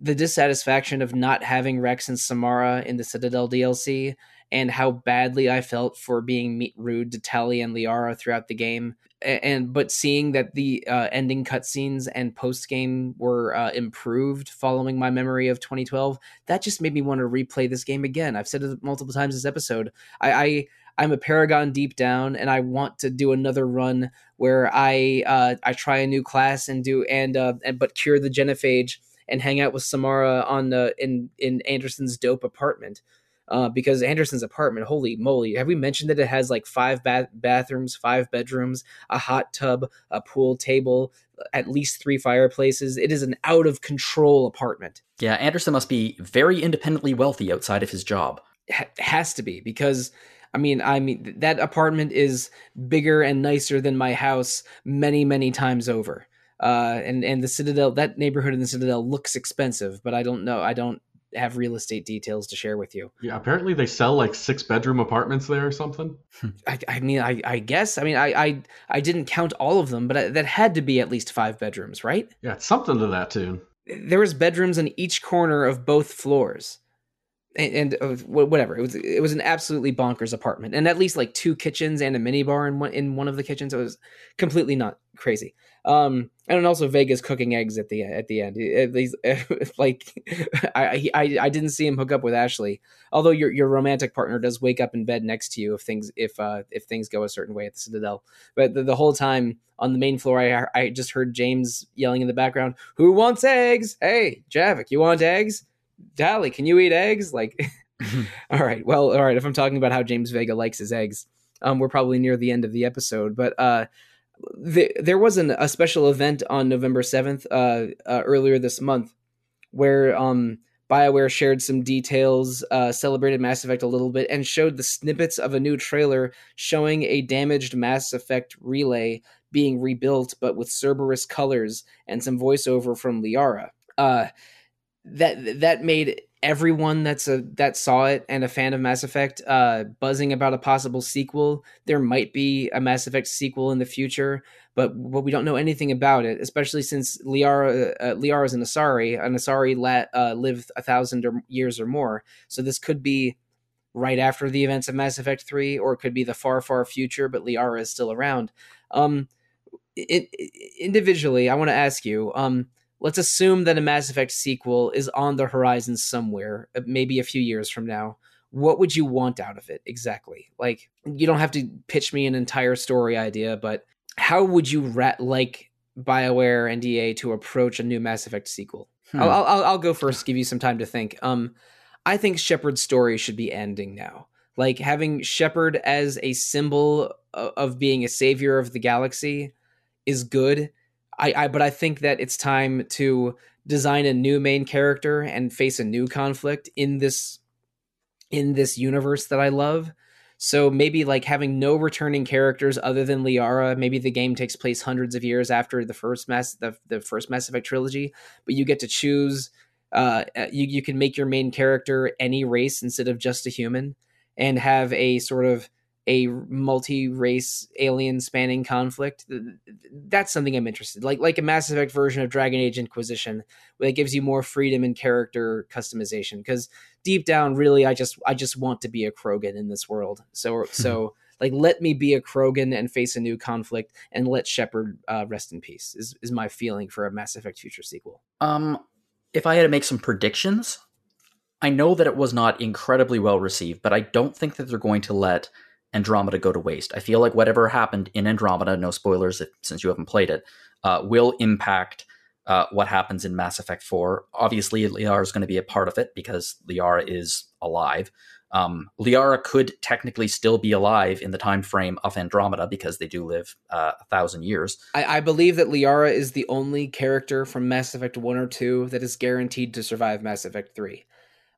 the dissatisfaction of not having Wrex and Samara in the Citadel DLC and how badly I felt for being rude to Tali and Liara throughout the game. And but seeing that the uh, ending cutscenes and post game were uh, improved following my memory of 2012, that just made me want to replay this game again. I've said it multiple times this episode. I, I I'm a Paragon deep down, and I want to do another run where I uh, I try a new class and do and uh, and but cure the genophage and hang out with Samara on the in in Anderson's dope apartment. Uh, because Anderson's apartment, holy moly, have we mentioned that it has like five bath- bathrooms, five bedrooms, a hot tub, a pool table, at least three fireplaces? It is an out of control apartment. Yeah, Anderson must be very independently wealthy outside of his job. H- has to be because I mean, I mean that apartment is bigger and nicer than my house many, many times over. Uh, and and the Citadel, that neighborhood in the Citadel looks expensive, but I don't know. I don't have real estate details to share with you. Yeah, apparently they sell like six bedroom apartments there or something. I, I mean, I, I guess. I mean, I, I I didn't count all of them, but I, that had to be at least five bedrooms, right? Yeah, it's something to that tune. There was bedrooms in each corner of both floors and, and uh, whatever it was it was an absolutely bonkers apartment and at least like two kitchens and a mini bar in one in one of the kitchens it was completely not crazy um and also vega's cooking eggs at the at the end at least like I, I i didn't see him hook up with ashley although your your romantic partner does wake up in bed next to you if things if uh if things go a certain way at the citadel but the, the whole time on the main floor i i just heard james yelling in the background who wants eggs hey javik you want eggs Tali, can you eat eggs? Like, all right, well, all right. If I'm talking about how James Vega likes his eggs, um, we're probably near the end of the episode. But uh, the, there was an, a special event on November 7th, uh, uh, earlier this month, where um, BioWare shared some details, uh, celebrated Mass Effect a little bit, and showed the snippets of a new trailer showing a damaged Mass Effect relay being rebuilt, but with Cerberus colors and some voiceover from Liara. Uh, that that made everyone that's a that saw it and a fan of Mass Effect uh, buzzing about a possible sequel. There might be a Mass Effect sequel in the future, but but we don't know anything about it. Especially since Liara uh, Liara is an Asari. An Asari la- uh, lived a thousand or years or more, so this could be right after the events of Mass Effect Three, or it could be the far far future. But Liara is still around. Um, it, it, individually, I want to ask you. Um, let's assume that a Mass Effect sequel is on the horizon somewhere, uh, maybe a few years from now. What would you want out of it exactly? Like, you don't have to pitch me an entire story idea, but how would you rat- like BioWare and EA to approach a new Mass Effect sequel? Hmm. I'll, I'll, I'll go first, give you some time to think. Um, I think Shepard's story should be ending now. Like having Shepard as a symbol of being a savior of the galaxy is good I, I but I think that it's time to design a new main character and face a new conflict in this in this universe that I love. So maybe like having no returning characters other than Liara. Maybe the game takes place hundreds of years after the first mass the, the first Mass Effect trilogy, but you get to choose uh, you you can make your main character any race instead of just a human, and have a sort of a multi-race alien spanning conflict that's something i'm interested like like a mass effect version of dragon age inquisition that gives you more freedom in character customization because deep down really i just i just want to be a krogan in this world. So so like let me be a krogan and face a new conflict and let shepard uh, rest in peace is, is my feeling for a mass effect future sequel. Um if i had to make some predictions i know that it was not incredibly well received but i don't think that they're going to let Andromeda go to waste. I feel like whatever happened in Andromeda, no spoilers if, since you haven't played it, uh, will impact uh, what happens in Mass Effect 4. Obviously, Liara is going to be a part of it because Liara is alive. Um, Liara could technically still be alive in the time frame of Andromeda because they do live uh, a thousand years. I, I, believe that Liara is the only character from Mass Effect 1 or 2 that is guaranteed to survive Mass Effect 3.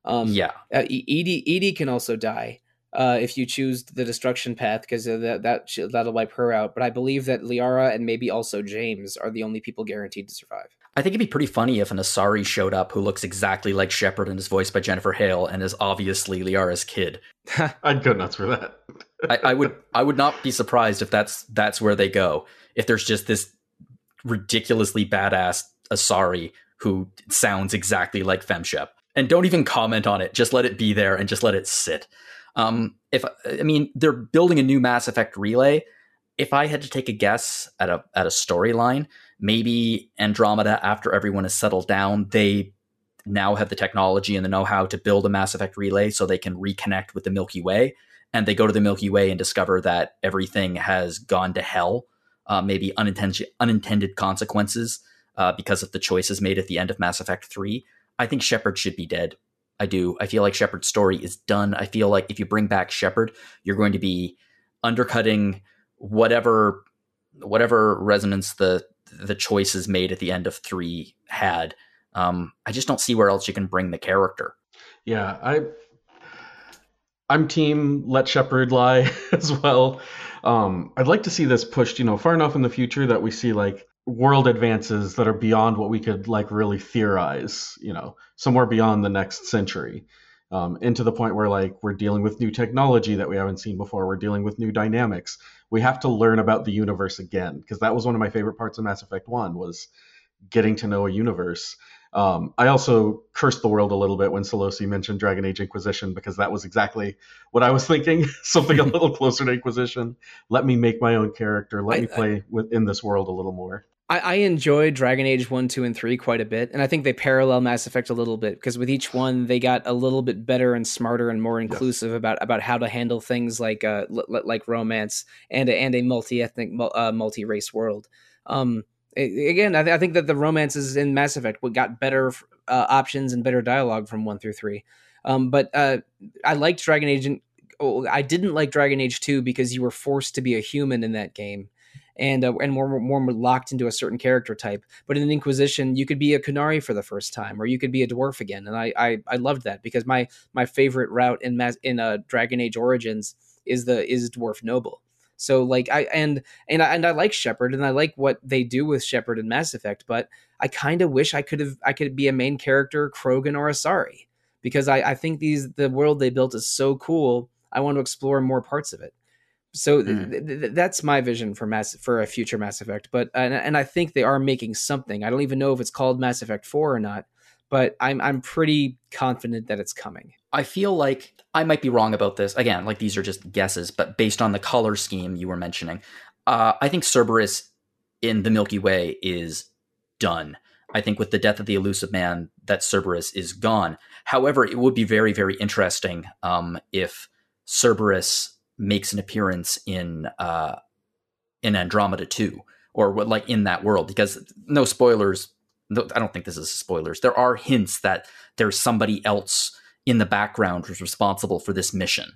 Um, yeah. Uh, EDI, EDI can also die uh, if you choose the destruction path because that that that'll wipe her out. But I believe that Liara and maybe also James are the only people guaranteed to survive. I think it'd be pretty funny if an Asari showed up who looks exactly like Shepard and is voiced by Jennifer Hale and is obviously Liara's kid. I'd go nuts for that. I, I would I would not be surprised if that's that's where they go. If there's just this ridiculously badass Asari who sounds exactly like Femshep. And don't even comment on it. Just let it be there and just let it sit. Um, if I mean they're building a new Mass Effect relay. If I had to take a guess at a at a storyline, maybe Andromeda, after everyone has settled down, they now have the technology and the know-how to build a Mass Effect relay so they can reconnect with the Milky Way. And they go to the Milky Way and discover that everything has gone to hell, uh, maybe unintended unintended consequences uh, because of the choices made at the end of Mass Effect Three. I think Shepard should be dead I do. I feel like Shepard's story is done. I feel like if you bring back Shepard, you're going to be undercutting whatever whatever resonance the the choices made at the end of three had. Um, I just don't see where else you can bring the character. Yeah, I I'm team let Shepard lie as well. Um, I'd like to see this pushed, you know, far enough in the future that we see like world advances that are beyond what we could like really theorize you know somewhere beyond the next century um, into the point where like we're dealing with new technology that we haven't seen before we're dealing with new dynamics we have to learn about the universe again because that was one of my favorite parts of mass effect 1 was getting to know a universe um, I also cursed the world a little bit when Solosi mentioned Dragon Age Inquisition because that was exactly what I was thinking. Something a little closer to Inquisition. Let me make my own character. Let I, me play I, within this world a little more. I, I enjoyed Dragon Age 1, 2, and 3 quite a bit, and I think they parallel Mass Effect a little bit because with each one they got a little bit better and smarter and more inclusive about about how to handle things like uh l- like romance and and a multi ethnic uh, multi race world. Um, again, I, th- I, think that the romances in Mass Effect got better uh, options and better dialogue from one through three. Um, but uh, I liked Dragon Age. Oh, I didn't like Dragon Age 2 because you were forced to be a human in that game and uh, and more, more locked into a certain character type. But in Inquisition, you could be a Qunari for the first time, or you could be a dwarf again, and I I, I loved that because my my favorite route in in uh, Dragon Age Origins is the is dwarf noble. So like I and and I, and I like Shepard and I like what they do with Shepard in Mass Effect, but I kind of wish I could have I could be a main character Krogan or Asari because I, I think these the world they built is so cool. I want to explore more parts of it. So mm. th- th- that's my vision for mass for a future Mass Effect. But and, and I think they are making something. I don't even know if it's called Mass Effect Four or not, but I'm I'm pretty confident that it's coming. I feel like I might be wrong about this. Again, like these are just guesses, but based on the color scheme you were mentioning, uh, I think Cerberus in the Milky Way is done. I think with the death of the Illusive Man, that Cerberus is gone. However, it would be very, very interesting um, if Cerberus makes an appearance in uh, in Andromeda 2 or what like in that world because no spoilers no, I don't think this is spoilers. There are hints that there's somebody else in the background who's responsible for this mission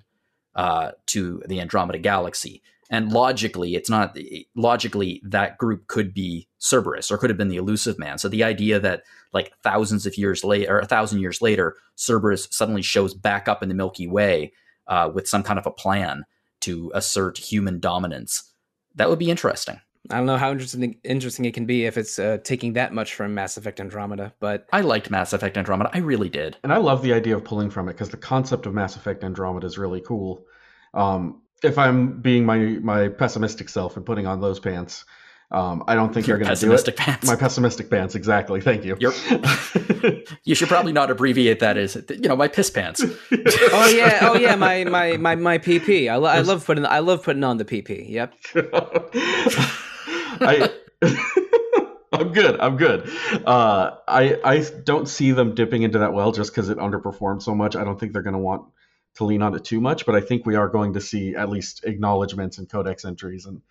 uh, to the Andromeda galaxy. And logically it's not logically that group could be Cerberus or could have been the Illusive Man. So the idea that like thousands of years later or a thousand years later Cerberus suddenly shows back up in the Milky Way uh, with some kind of a plan to assert human dominance. That would be interesting. I don't know how interesting interesting it can be if it's uh, taking that much from Mass Effect Andromeda, but I liked Mass Effect Andromeda. I really did. And I love the idea of pulling from it because the concept of Mass Effect Andromeda is really cool. Um, if I'm being my my pessimistic self and putting on those pants, um, I don't think Your they're going to do it. pessimistic pants. My pessimistic pants, exactly. Thank you. You're- You should probably not abbreviate that as you know my piss pants. oh yeah, oh yeah, my my my my PP. I, lo- I love putting I love putting on the PP. Yep. I, I'm good. I'm good. Uh, I I don't see them dipping into that well just because it underperformed so much. I don't think they're going to want to lean on it too much, but I think we are going to see at least acknowledgments and codex entries. And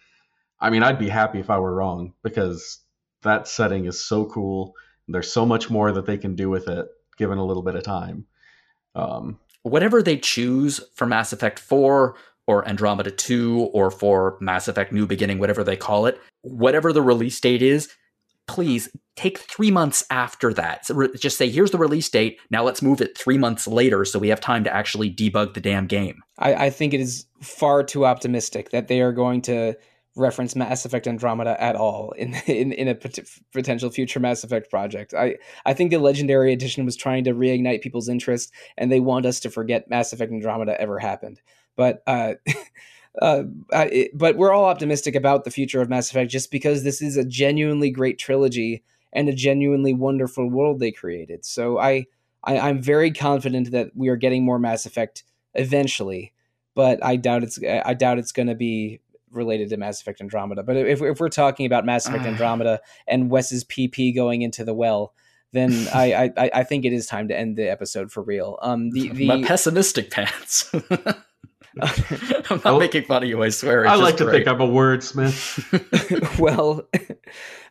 I mean, I'd be happy if I were wrong because that setting is so cool. There's so much more that they can do with it given a little bit of time. Um, Whatever they choose for Mass Effect 4 or Andromeda 2 or for Mass Effect New Beginning, whatever they call it, whatever the release date is, please take three months after that. So re- just say, here's the release date. Now let's move it three months later so we have time to actually debug the damn game. I, I think it is far too optimistic that they are going to reference Mass Effect Andromeda at all in in, in a pot- potential future Mass Effect project. I, I think the Legendary Edition was trying to reignite people's interest, and they want us to forget Mass Effect Andromeda ever happened. But uh, uh, I, but we're all optimistic about the future of Mass Effect just because this is a genuinely great trilogy and a genuinely wonderful world they created. So I, I I'm very confident that we are getting more Mass Effect eventually but I doubt it's I doubt it's going to be related to Mass Effect Andromeda. But if if we're talking about Mass Effect Ah. Andromeda and Wes's PP going into the well, then I, I I think it is time to end the episode for real. Um, the my the pessimistic pants. I'm not making fun of you, I swear. I like to great. think I'm a wordsmith. well,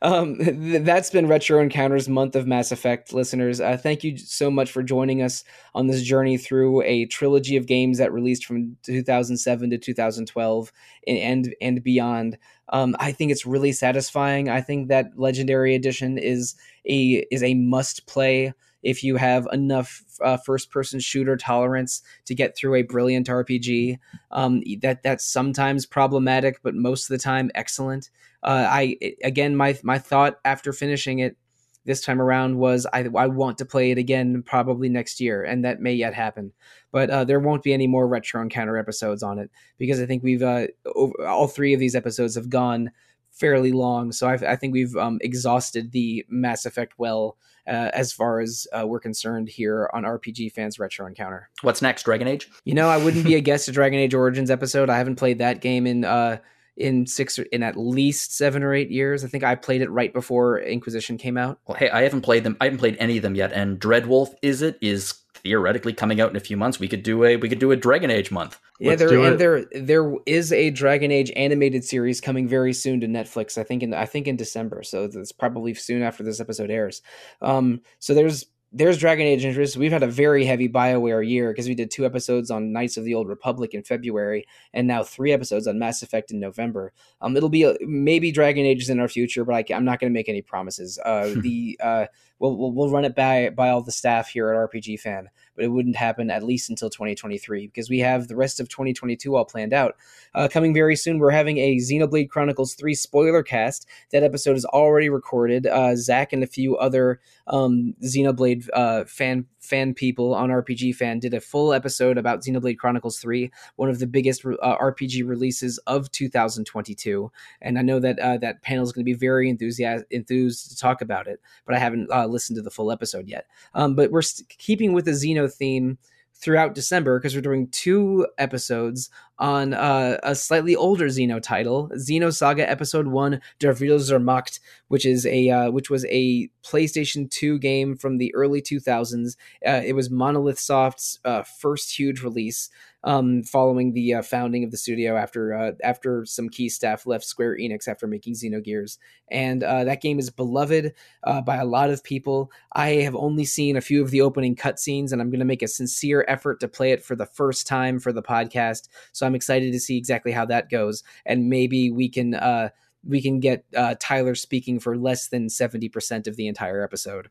um, th- that's been Retro Encounters month of Mass Effect listeners. Uh, thank you so much for joining us on this journey through a trilogy of games that released from 2007 to 2012 and and, and beyond. Um, I think it's really satisfying. I think that Legendary Edition is a is a must play if you have enough uh, first person shooter tolerance to get through a brilliant RPG. Um, that that's sometimes problematic, but most of the time excellent. Uh, I again, my my thought after finishing it this time around was I I want to play it again probably next year, and that may yet happen. But uh, there won't be any more retro encounter episodes on it because I think we've uh, over, all three of these episodes have gone fairly long, so I, I think we've um, exhausted the Mass Effect well uh, as far as uh, we're concerned here on RPG Fans Retro Encounter. What's next, Dragon Age? You know, I wouldn't be a guest to Dragon Age Origins episode. I haven't played that game in uh in six or in at least seven or eight years. I think I played it right before Inquisition came out. Well, hey, I haven't played them. I haven't played any of them yet. And Dreadwolf, is it? Is theoretically coming out in a few months. We could do a we could do a Dragon Age month. Yeah, Let's there and there there is a Dragon Age animated series coming very soon to Netflix. I think in I think in December, so it's probably soon after this episode airs. Um, so there's there's Dragon Age interest. We've had a very heavy Bioware year because we did two episodes on Knights of the Old Republic in February, and now three episodes on Mass Effect in November. Um, it'll be a, maybe Dragon Age is in our future, but I, I'm not going to make any promises. Uh, the uh, we'll, we'll we'll run it by by all the staff here at RPG Fan, but it wouldn't happen at least until 2023 because we have the rest of 2022 all planned out. Uh, coming very soon, we're having a Xenoblade Chronicles 3 spoiler cast. That episode is already recorded. Uh, Zach and a few other um, Xenoblade uh, fan fan people on RPG Fan did a full episode about Xenoblade Chronicles 3, one of the biggest uh, RPG releases of 2022. And I know that uh, that panel is going to be very enthusiastic, enthused to talk about it, but I haven't uh, listened to the full episode yet. Um, but we're st- keeping with the Xeno theme throughout December because we're doing two episodes on uh, a slightly older Xeno title, Xenosaga Episode One: Der Wille zur Macht, which is a uh, which was a PlayStation Two game from the early 2000s. Uh, it was Monolith Soft's uh, first huge release. Um, following the uh, founding of the studio after uh, after some key staff left Square Enix after making Xenogears, and uh, that game is beloved uh, by a lot of people. I have only seen a few of the opening cutscenes, and I'm going to make a sincere effort to play it for the first time for the podcast. So I'm excited to see exactly how that goes, and maybe we can uh, we can get uh, Tyler speaking for less than seventy percent of the entire episode.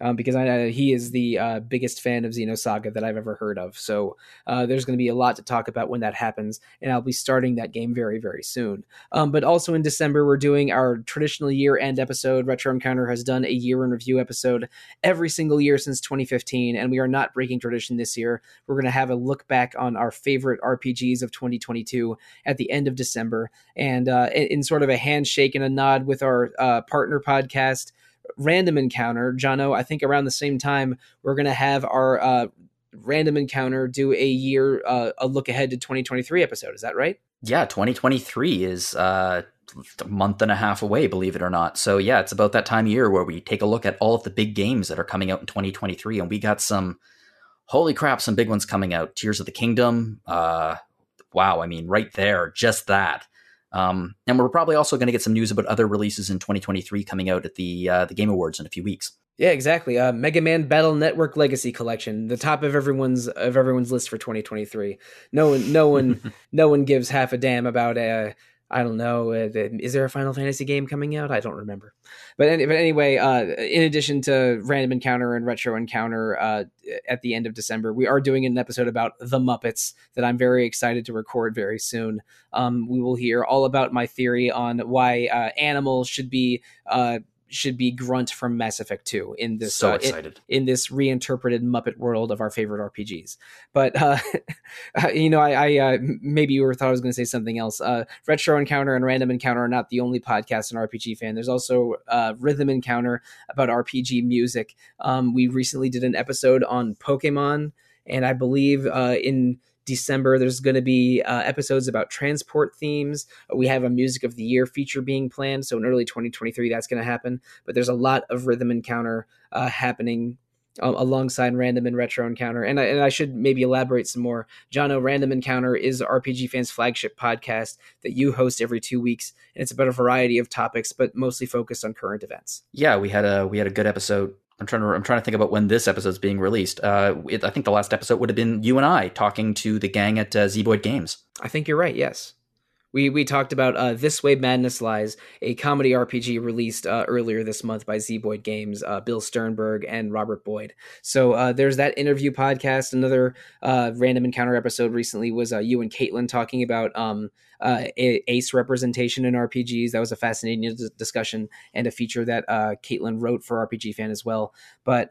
Um, because I he is the uh, biggest fan of Xenosaga that I've ever heard of. So uh, there's going to be a lot to talk about when that happens, and I'll be starting that game very, very soon. Um, but also in December, we're doing our traditional year end episode. Retro Encounter has done a year in review episode every single year since 2015, and we are not breaking tradition this year. We're going to have a look back on our favorite RPGs of 2022 at the end of December, and uh, in, in, sort of a handshake and a nod with our uh, partner podcast random encounter, Jono, I think around the same time we're going to have our uh, random encounter do a year uh, a look ahead to 2023 episode. Is that right? Yeah, 2023 is uh, a month and a half away, believe it or not. So yeah, it's about that time of year where we take a look at all of the big games that are coming out in 2023, and we got some. Holy crap! Some big ones coming out. Tears of the Kingdom. Uh, wow, I mean, right there, just that. Um, and we're probably also going to get some news about other releases in 2023 coming out at the uh, the Game Awards in a few weeks. Yeah, exactly. Uh, Mega Man Battle Network Legacy Collection, the top of everyone's of everyone's list for 2023. No one, no one, no one gives half a damn about uh, I don't know. Uh, is there a Final Fantasy game coming out? I don't remember. But, any, but anyway, uh, in addition to Random Encounter and Retro Encounter uh, at the end of December, we are doing an episode about the Muppets that I'm very excited to record very soon. Um, we will hear all about my theory on why uh, animals should be uh, should be Grunt from Mass Effect 2 in this so uh, excited. In, in, this reinterpreted Muppet world of our favorite RPGs. But uh, you know, I, I uh, maybe you were thought I was going to say something else. Uh, Retro Encounter and Random Encounter are not the only podcast in RPG fan. There's also uh, Rhythm Encounter about RPG music. Um, we recently did an episode on Pokemon, and I believe uh, in December, there's going to be uh, episodes about transport themes. We have a music of the year feature being planned. So in early 2023, that's going to happen. But there's a lot of rhythm encounter uh, happening uh, alongside Random and Retro Encounter. And I, and I should maybe elaborate some more. John Jono, Random Encounter is RPG Fans' flagship podcast that you host every two weeks, and it's about a variety of topics, but mostly focused on current events. Yeah, we had a we had a good episode I'm trying to I'm trying to think about when this episode's being released. Uh, it, I think the last episode would have been you and I talking to the gang at uh, Zeboyd Games. I think you're right. Yes. We, we talked about uh, This Way Madness Lies, a comedy RPG released uh, earlier this month by Zeboyd Games, uh, Bill Stiernberg and Robert Boyd. So uh, there's that interview podcast. Another uh, random encounter episode recently was uh, you and Caitlin talking about um, ace representation in RPGs. That was a fascinating discussion and a feature that Caitlin wrote for RPG Fan as well. But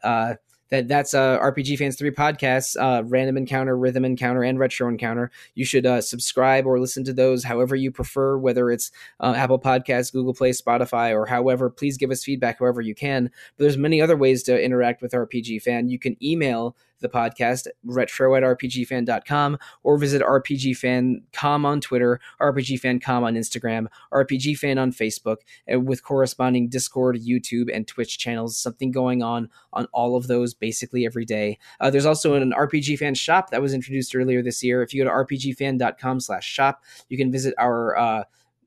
that that's uh, RPG Fans 3 podcasts, uh, Random Encounter, Rhythm Encounter, and Retro Encounter. You should uh, subscribe or listen to those however you prefer, whether it's uh, Apple Podcasts, Google Play, Spotify, or however. Please give us feedback however you can. But there's many other ways to interact with RPG Fan. You can email the podcast, retro at rpgfan.com, or visit rpgfan.com on Twitter, rpgfan.com on Instagram, rpgfan on Facebook, and with corresponding Discord, YouTube, and Twitch channels. Something going on on all of those basically every day. Uh, there's also an RPG fan shop that was introduced earlier this year. If you go to rpgfan.com slash shop, you can visit our uh,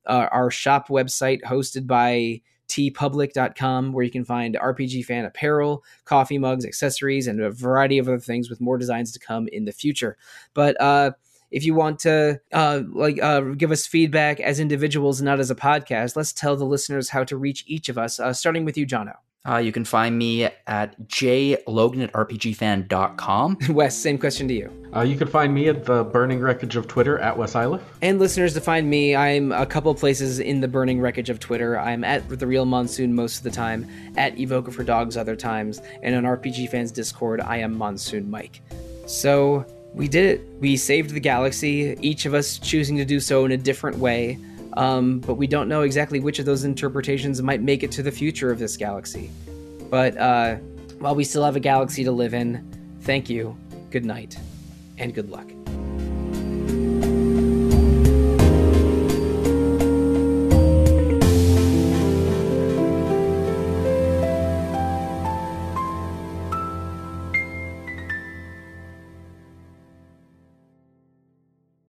uh, our shop website hosted by teepublic.com, where you can find RPG fan apparel, coffee mugs, accessories, and a variety of other things with more designs to come in the future. But uh, if you want to uh, like uh, give us feedback as individuals, not as a podcast, let's tell the listeners how to reach each of us. Uh, starting with you, Jono. Uh, you can find me at jlogan at rpgfan.com. Wes, same question to you. Uh, you can find me at the Burning Wreckage of Twitter at Wes Iliff. And listeners, to find me, I'm a couple places in the Burning Wreckage of Twitter. I'm at The Real Monsoon most of the time, at Evoca for Dogs other times, and on RPG Fans Discord, I am Monsoon Mike. So, we did it. We saved the galaxy, each of us choosing to do so in a different way. Um, but we don't know exactly which of those interpretations might make it to the future of this galaxy. But uh, while we still have a galaxy to live in, thank you, good night, and good luck.